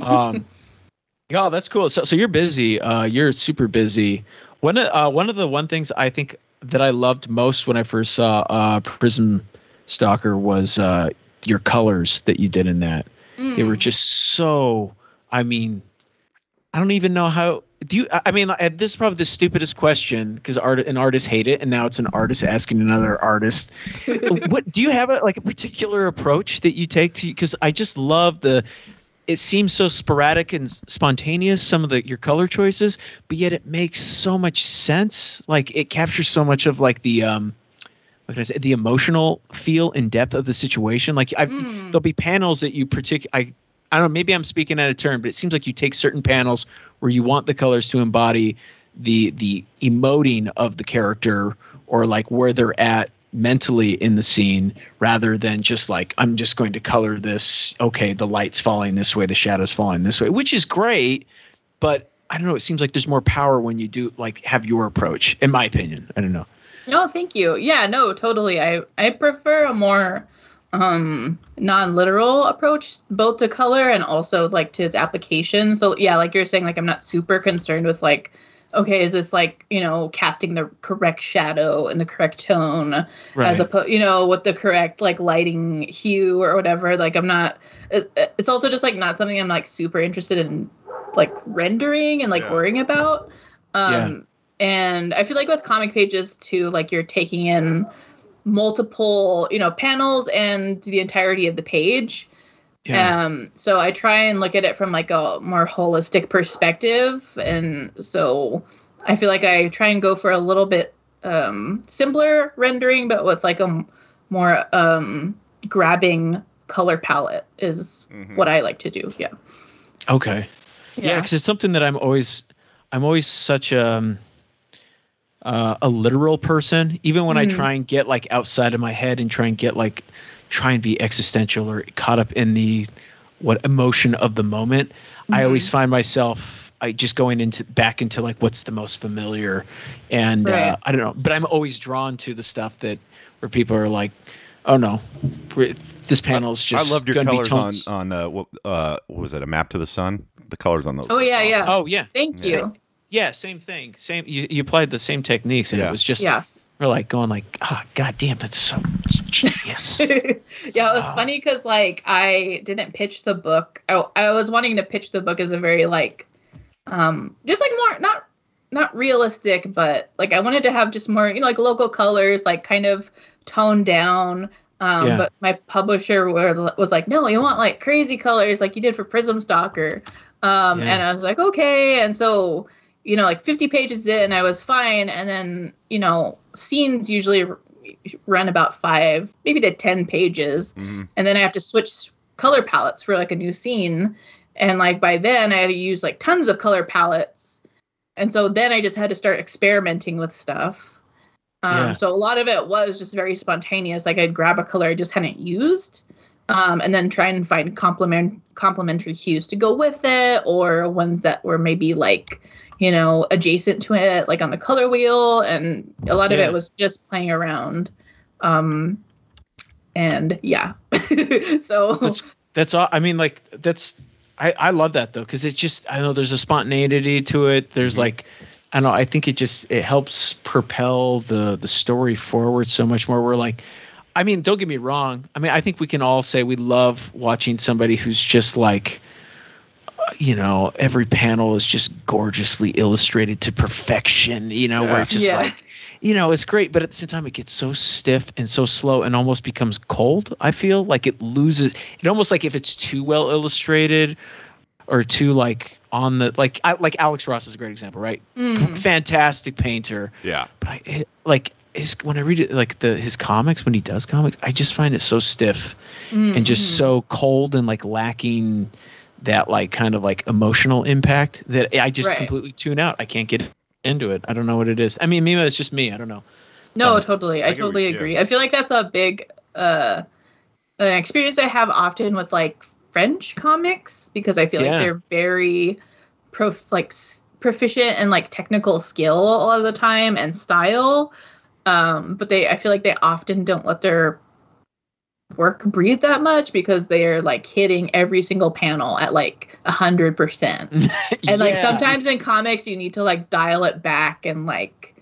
Um, yeah, that's cool. So, so you're busy. Uh, you're super busy. One of uh, one of the one things I think that I loved most when I first saw uh, Prism Stalker was uh, your colors that you did in that. They were just so. I mean, I don't even know how. Do you? I mean, uh, this is probably the stupidest question because art an artist hate it, and now it's an artist asking another artist. what do you have a like a particular approach that you take to? Because I just love the. It seems so sporadic and spontaneous. Some of the your color choices, but yet it makes so much sense. Like it captures so much of like the um, what can I say? The emotional feel and depth of the situation. Like I, Mm. there'll be panels that you particular. I I don't know. Maybe I'm speaking out of turn, but it seems like you take certain panels where you want the colors to embody the the emoting of the character or like where they're at mentally in the scene rather than just like I'm just going to color this okay the light's falling this way the shadows falling this way which is great but I don't know it seems like there's more power when you do like have your approach in my opinion I don't know No, thank you. Yeah, no, totally. I I prefer a more um non-literal approach both to color and also like to its application. So yeah, like you're saying like I'm not super concerned with like okay, is this like, you know, casting the correct shadow and the correct tone as opposed, you know, with the correct like lighting hue or whatever. Like I'm not it, it's also just like not something I'm like super interested in like rendering and like Yeah. worrying about. Um Yeah. and I feel like with comic pages too, like you're taking in multiple, you know, panels and the entirety of the page. yeah Um, so I try and look at it from like a more holistic perspective, and so I feel like I try and go for a little bit um, simpler rendering, but with like a m- more um, grabbing color palette is Mhm. what I like to do. Yeah. okay yeah because it's something that i'm always i'm always such um uh, a literal person even when i Mhm. try and get like outside of my head and try and get like try and be existential or caught up in the what emotion of the moment i always find myself i just going into back into like what's the most familiar and uh, i don't know but i'm always drawn to the stuff that where people are like oh no this panel's just I loved your gonna be colors on on uh, what uh, what was it? A map to the sun. The colors on those. Oh yeah, awesome. yeah. oh yeah Thank Yeah. you. Yeah, same thing. Same. You, you applied the same techniques, and Yeah. it was just Yeah. we're like going like, ah, god damn, that's so genius. yeah, it was Wow. funny because like I didn't pitch the book. I, I was wanting to pitch the book as a very like, um, just like more not not realistic, but like I wanted to have just more you know like local colors, like kind of toned down. Um, Yeah. But my publisher were, was like, no, you want like crazy colors like you did for Prism Stalker. Um, Yeah. And I was like, okay. And so, you know, like 50 pages in, I was fine. And then, you know, scenes usually run about five, maybe to 10 pages. Mhm. And then I have to switch color palettes for like a new scene. And like by then, I had to use like tons of color palettes. And so then I just had to start experimenting with stuff. Um, Yeah. So a lot of it was just very spontaneous. Like I'd grab a color I just hadn't used, um, and then try and find complement complementary hues to go with it, or ones that were maybe like, you know, adjacent to it, like on the color wheel. And a lot of it was just playing around. Um, and yeah, so That's- That's all. I mean, like that's. I I love that though because it's just I know there's a spontaneity to it. There's like, I don't know. I think it just it helps propel the the story forward so much more. We're like, I mean, don't get me wrong. I mean, I think we can all say we love watching somebody who's just like, you know, every panel is just gorgeously illustrated to perfection. You know, where it's just Yeah. like, you know, it's great, but at the same time, it gets so stiff and so slow and almost becomes cold. I feel like it loses. It almost like if it's too well illustrated or too like on the like I, like Alex Ross is a great example, right? Mm. Fantastic painter, Yeah. but I it, like his when I read it like the his comics when he does comics, I just find it so stiff and Mm-hmm. just so cold and like lacking that like kind of like emotional impact that I just Right. completely tune out. I can't get into it. I don't know what it is. I mean, maybe it's just me. I don't know. No, Um, totally. I I, get what- totally yeah. agree. I feel like that's a big uh an experience I have often with like French comics because I feel Yeah. like they're very prof like proficient and like technical skill a lot of the time and style. Um but they I feel like they often don't let their work breathe that much because they're like hitting every single panel at like a hundred percent and like Yeah. sometimes in comics you need to like dial it back and like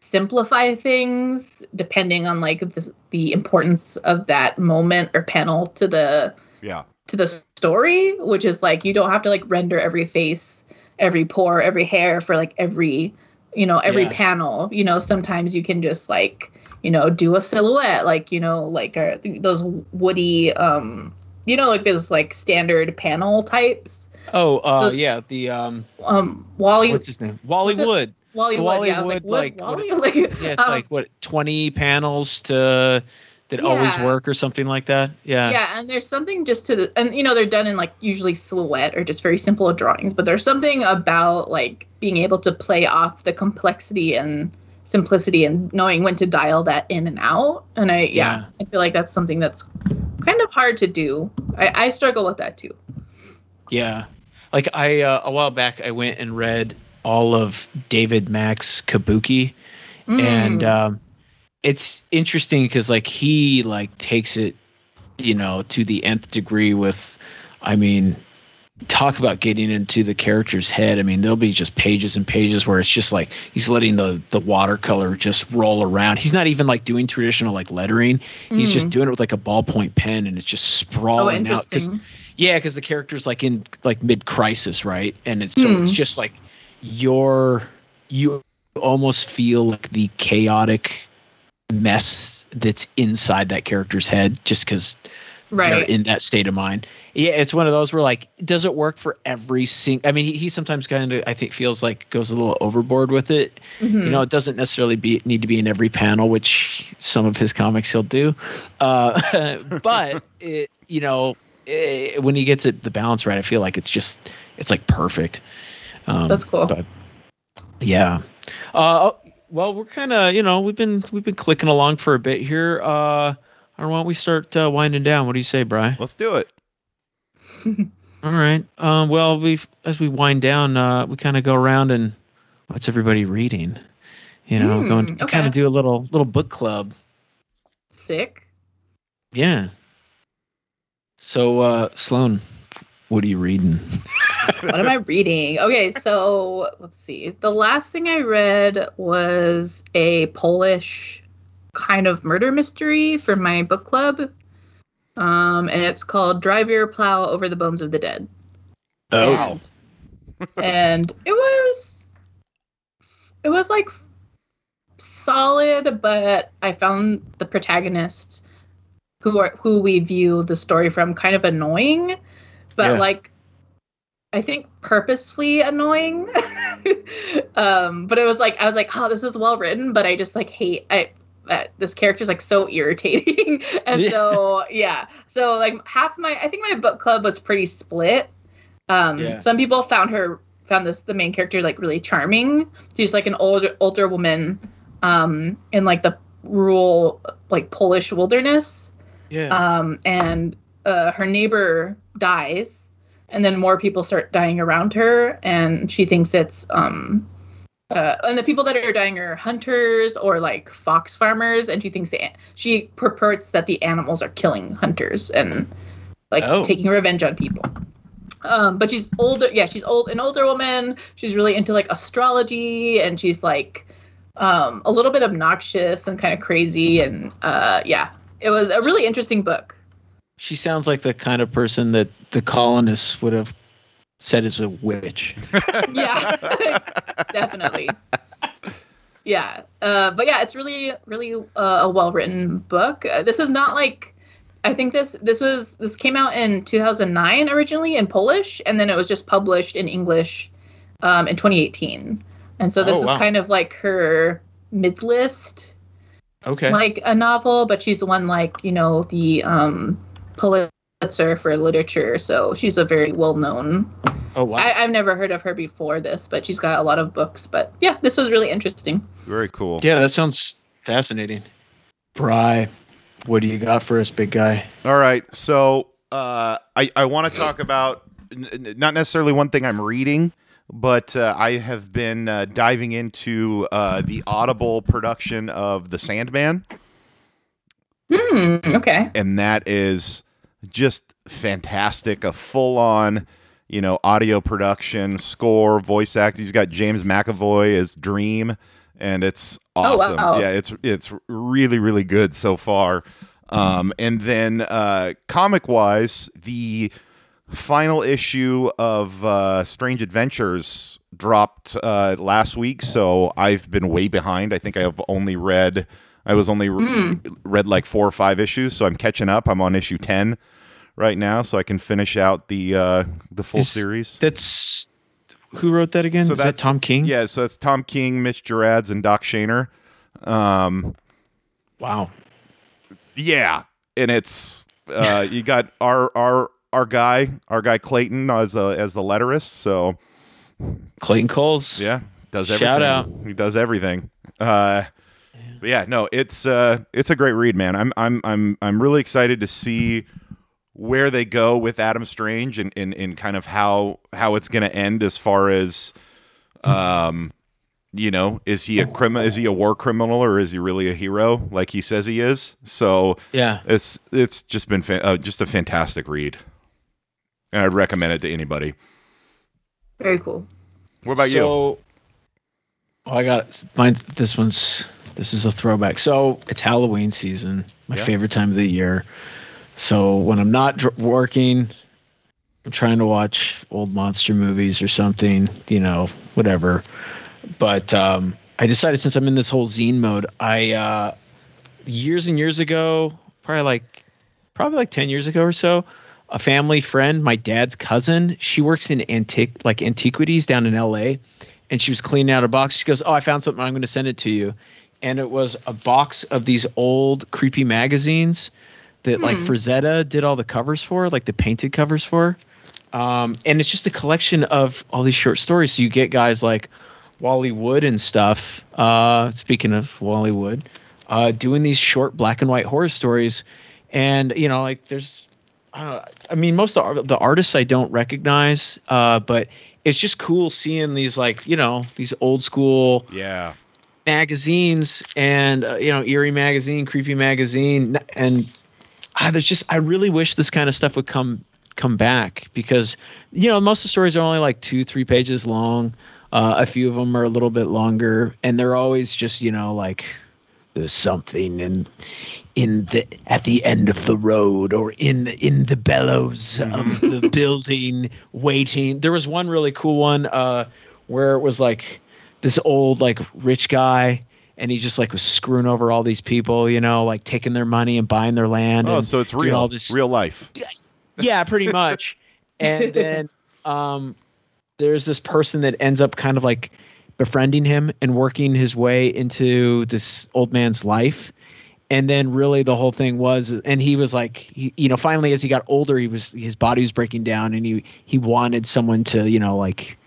simplify things depending on like the, the importance of that moment or panel to the Yeah. to the story which is like you don't have to like render every face every pore every hair for like every you know every Yeah. panel you know sometimes you can just like you know do a silhouette like you know like uh, those woody um you know like those like standard panel types Oh, uh, Those- yeah, the um, um Wally what's his name? Wally? Wood. Wally the Wood. Wally Yeah, I was like, Wood, Wood, like, what- Wally? Like, Yeah, it's um, like what twenty panels to that always work or something like that. Yeah. yeah, and there's something just to the and you know they're done in like usually silhouette or just very simple drawings, but there's something about like being able to play off the complexity and simplicity and knowing when to dial that in and out. And I yeah, Yeah. I feel like that's something that's kind of hard to do. I, I struggle with that too. Yeah. Like I uh, a while back I went and read all of David Mack's Kabuki and Mm. um it's interesting because like he like takes it you know to the nth degree with i mean talk about getting into the character's head i mean there'll be just pages and pages where it's just like he's letting the the watercolor just roll around he's not even like doing traditional like lettering he's just Mm. doing it with like a ballpoint pen and it's just oh, sprawling out 'cause- yeah, because the character's like in like mid crisis, right? And it's so it's Hmm. just like you're you almost feel like the chaotic mess that's inside that character's head just because they're Right. in that state of mind. Yeah, it's one of those where like, does it work for every single? I mean, he, he sometimes kind of I think feels like goes a little overboard with it. Mhm. You know, it doesn't necessarily be need to be in every panel, which some of his comics he'll do. Uh, but it, you know, eh, when he gets it the balance right, I feel like it's just it's like perfect. Um, That's cool. But yeah. Uh, oh, well, we're kind of you know we've been we've been clicking along for a bit here. Uh, or why don't we start uh, winding down? What do you say, Bry? Let's do it. All right. Um, well, we as we wind down, uh, we kind of go around and what's everybody reading? You know, Hmm, going okay. kind of do a little little book club. Sick. Yeah. So, uh, Sloane, what are you reading? what am I reading? Okay, so let's see. The last thing I read was a Polish kind of murder mystery for my book club. Um, and it's called Drive Your Plow Over the Bones of the Dead. Oh, And, and it was it was like solid, but I found the protagonist who are who we view the story from kind of annoying. But Yeah. like I think purposefully annoying. um, but it was like I was like, oh, this is well written, but I just like hate I uh, this character's like so irritating, and Yeah. so yeah, so like half my I think my book club was pretty split. Um, Yeah. some people found her found this the main character like really charming. She's like an older older woman, um, in like the rural like Polish wilderness yeah. um, and uh, her neighbor dies, and then more people start dying around her, and she thinks it's um, uh, and the people that are dying are hunters or like fox farmers, and she thinks the she purports that the animals are killing hunters and like Oh. taking revenge on people. Um, but she's older. Yeah, she's old, an older woman. She's really into like astrology, and she's like um, a little bit obnoxious and kind of crazy. And uh, yeah, it was a really interesting book. She sounds like the kind of person that the colonists would have said is a witch. yeah, definitely. Yeah, uh, but yeah, it's really, really uh, a well-written book. Uh, this is not like, I think this this was this came out in 2009 originally in Polish, and then it was just published in English um, in 2018. And so this Oh, wow. is kind of like her mid-list, Okay. like a novel, but she's the one like you know the um, Pulitzer for literature, so she's a very well-known oh wow. I, I've never heard of her before this, but she's got a lot of books. But yeah, this was really interesting. Very cool. yeah, that sounds fascinating. Bry, what do you got for us, big guy? All right. So uh, I, I want to talk about n- n- not necessarily one thing I'm reading, but uh, I have been uh, diving into uh, the Audible production of The Sandman, Hmm. Okay. and that is just fantastic. A full on, you know, audio production, score, voice acting. You've got James McAvoy as Dream, and it's Oh, awesome. wow. Yeah, it's it's really really good so far. Um, and then uh, comic wise, the final issue of uh, Strange Adventures dropped uh, last week, so I've been way behind. I think I have only read. I was only re- read like four or five issues, so I'm catching up. I'm on issue ten right now, so I can finish out the uh, the full Is series. That's who wrote that again? So Is that that's- Tom King? Yeah, so it's Tom King, Mitch Gerads, and Doc Shaner. Um, Wow. yeah, and it's uh, you got our our our guy, our guy Clayton as a, as the letterist. So Clayton Cowles. yeah, does everything. Shout out. He does everything. Uh, but yeah, no, it's uh, it's a great read, man. I'm I'm I'm I'm really excited to see where they go with Adam Strange and and, and kind of how how it's going to end as far as um you know is he a criminal is he a war criminal or is he really a hero like he says he is so Yeah. it's it's just been fa- uh, just a fantastic read and i'd recommend it to anybody Very cool. what about you so, Oh, I got mine. This one's this is a throwback. So it's Halloween season, my Yeah. favorite time of the year. So when I'm not dr- working, I'm trying to watch old monster movies or something, you know, whatever. But um, I decided since I'm in this whole zine mode, I uh, years and years ago, probably like probably like 10 years ago or so, a family friend, my dad's cousin, she works in antique like antiquities down in LA and she was cleaning out a box. She goes, "Oh, I found something. I'm going to send it to you." And it was a box of these old creepy magazines that like Frazetta did all the covers for, like the painted covers for. Um, and it's just a collection of all these short stories. So you get guys like Wally Wood and stuff. Uh, speaking of Wally Wood, uh, doing these short black and white horror stories, and you know, like there's, I don't I mean, most of the, the artists I don't recognize, uh, but it's just cool seeing these like you know these old school yeah magazines and uh, you know eerie magazine creepy magazine and ah, there's just i really wish this kind of stuff would come come back because you know most of the stories are only like two three pages long. Uh, a few of them are a little bit longer and they're always just you know like there's something in in the at the end of the road or in in the bellows of the building waiting. There was one really cool one uh where it was like this old like rich guy and he just like was screwing over all these people you know like taking their money and buying their land oh and so it's real. all this real life. Yeah pretty much. And then um there's this person that ends up kind of like befriending him and working his way into this old man's life. And then really the whole thing was and he was like he, you know finally as he got older he was his body was breaking down and he he wanted someone to you know like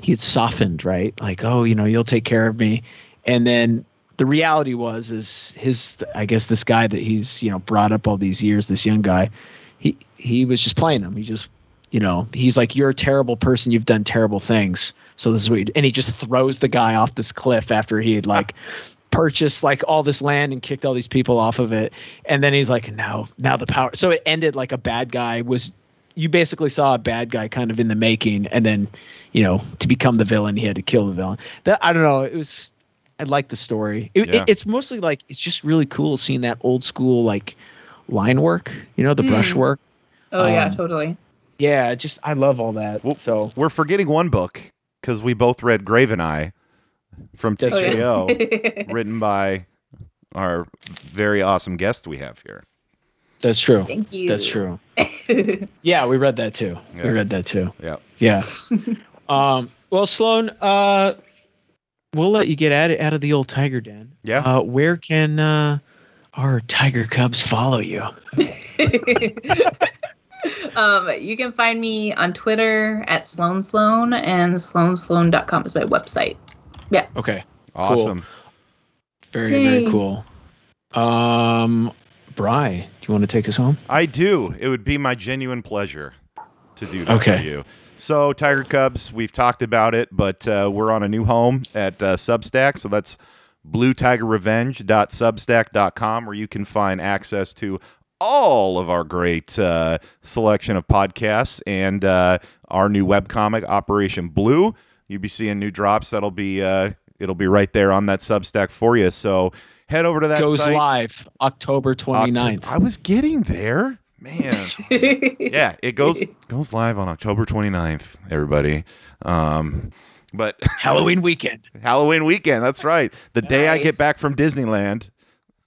he had softened right? Like oh you know you'll take care of me. And then the reality was is his i guess this guy that he's you know brought up all these years this young guy he he was just playing him. He just you know he's like you're a terrible person. You've done terrible things. So this is what and he just throws the guy off this cliff after he had like purchased like all this land and kicked all these people off of it. And then he's like now now the power so it ended like a bad guy was you basically saw a bad guy kind of in the making, and then you know to become the villain, he had to kill the villain. That I don't know. It was I like the story. It, Yeah. it, it's mostly like it's just really cool seeing that old school like line work. You know the brush Mm. work. Oh yeah, Um, totally. Yeah, just I love all that. Well, so We're forgetting one book because we both read Graveneye from That's Oh, yeah. Written by our very awesome guest we have here. that's true. Thank you. That's true. Yeah, we read that too. Yeah. We read that too. Yeah. Yeah. um, well, Sloane, uh, we'll let you get out of, out of the old tiger den. Yeah. Uh, where can uh, our tiger cubs follow you? um, you can find me on Twitter at Sloane Sloane and sloansloan.com is my website. Yeah. Okay. Awesome. Very, very cool. Um, Bry, do you want to take us home? I do. It would be my genuine pleasure to do that Okay. for you. So, Tiger Cubs, we've talked about it, but uh, we're on a new home at uh, Substack. So that's bluetigerrevenge.substack.com, where you can find access to all of our great uh, selection of podcasts and uh, our new webcomic, Operation Blue. You'll be seeing new drops. That'll be uh, it'll be right there on that Substack for you. So head over to that Goes site. live October 29th. Oct- I was getting there. Man. yeah, it goes goes live on October 29th, everybody. Um but Halloween weekend. Halloween weekend, that's right. The day I get back from Disneyland,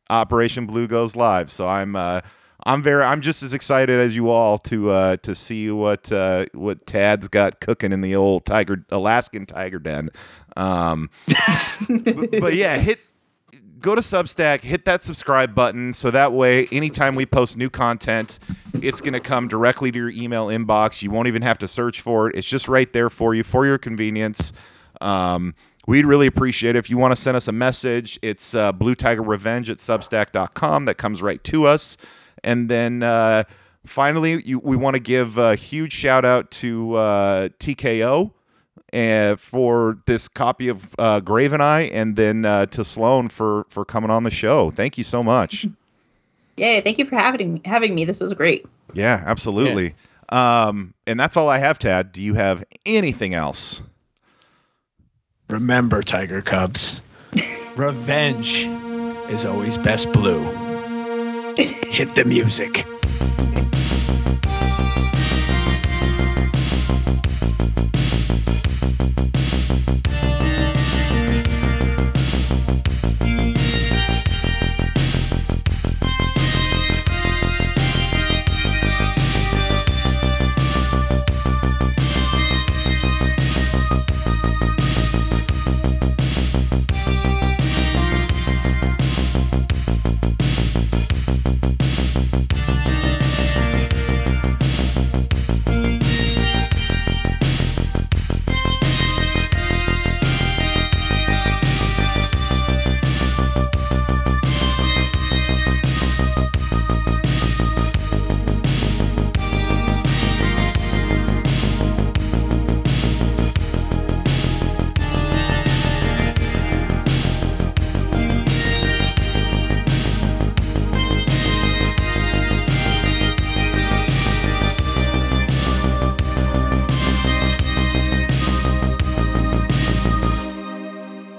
Operation Blue goes live. So I'm uh I'm very I'm just as excited as you all to uh to see what uh what Tad's got cooking in the old tiger Alaskan tiger den. Um but, but yeah, hit go to Substack, hit that subscribe button so that way anytime we post new content, it's going to come directly to your email inbox. You won't even have to search for it. It's just right there for you for your convenience. Um, we'd really appreciate it if you want to send us a message. It's uh, Blue Tiger Revenge at substack.com. That comes right to us. And then uh, finally, you, we want to give a huge shout out to uh, TKO and for this copy of uh, and I, and then uh, to Sloane for for coming on the show. Thank you so much. Yay, thank you for having having me. This was great. yeah, absolutely. Um, and that's all I have, Tad. Do you have anything else? Remember, Tiger Cubs, revenge is always best blue. Hit the music.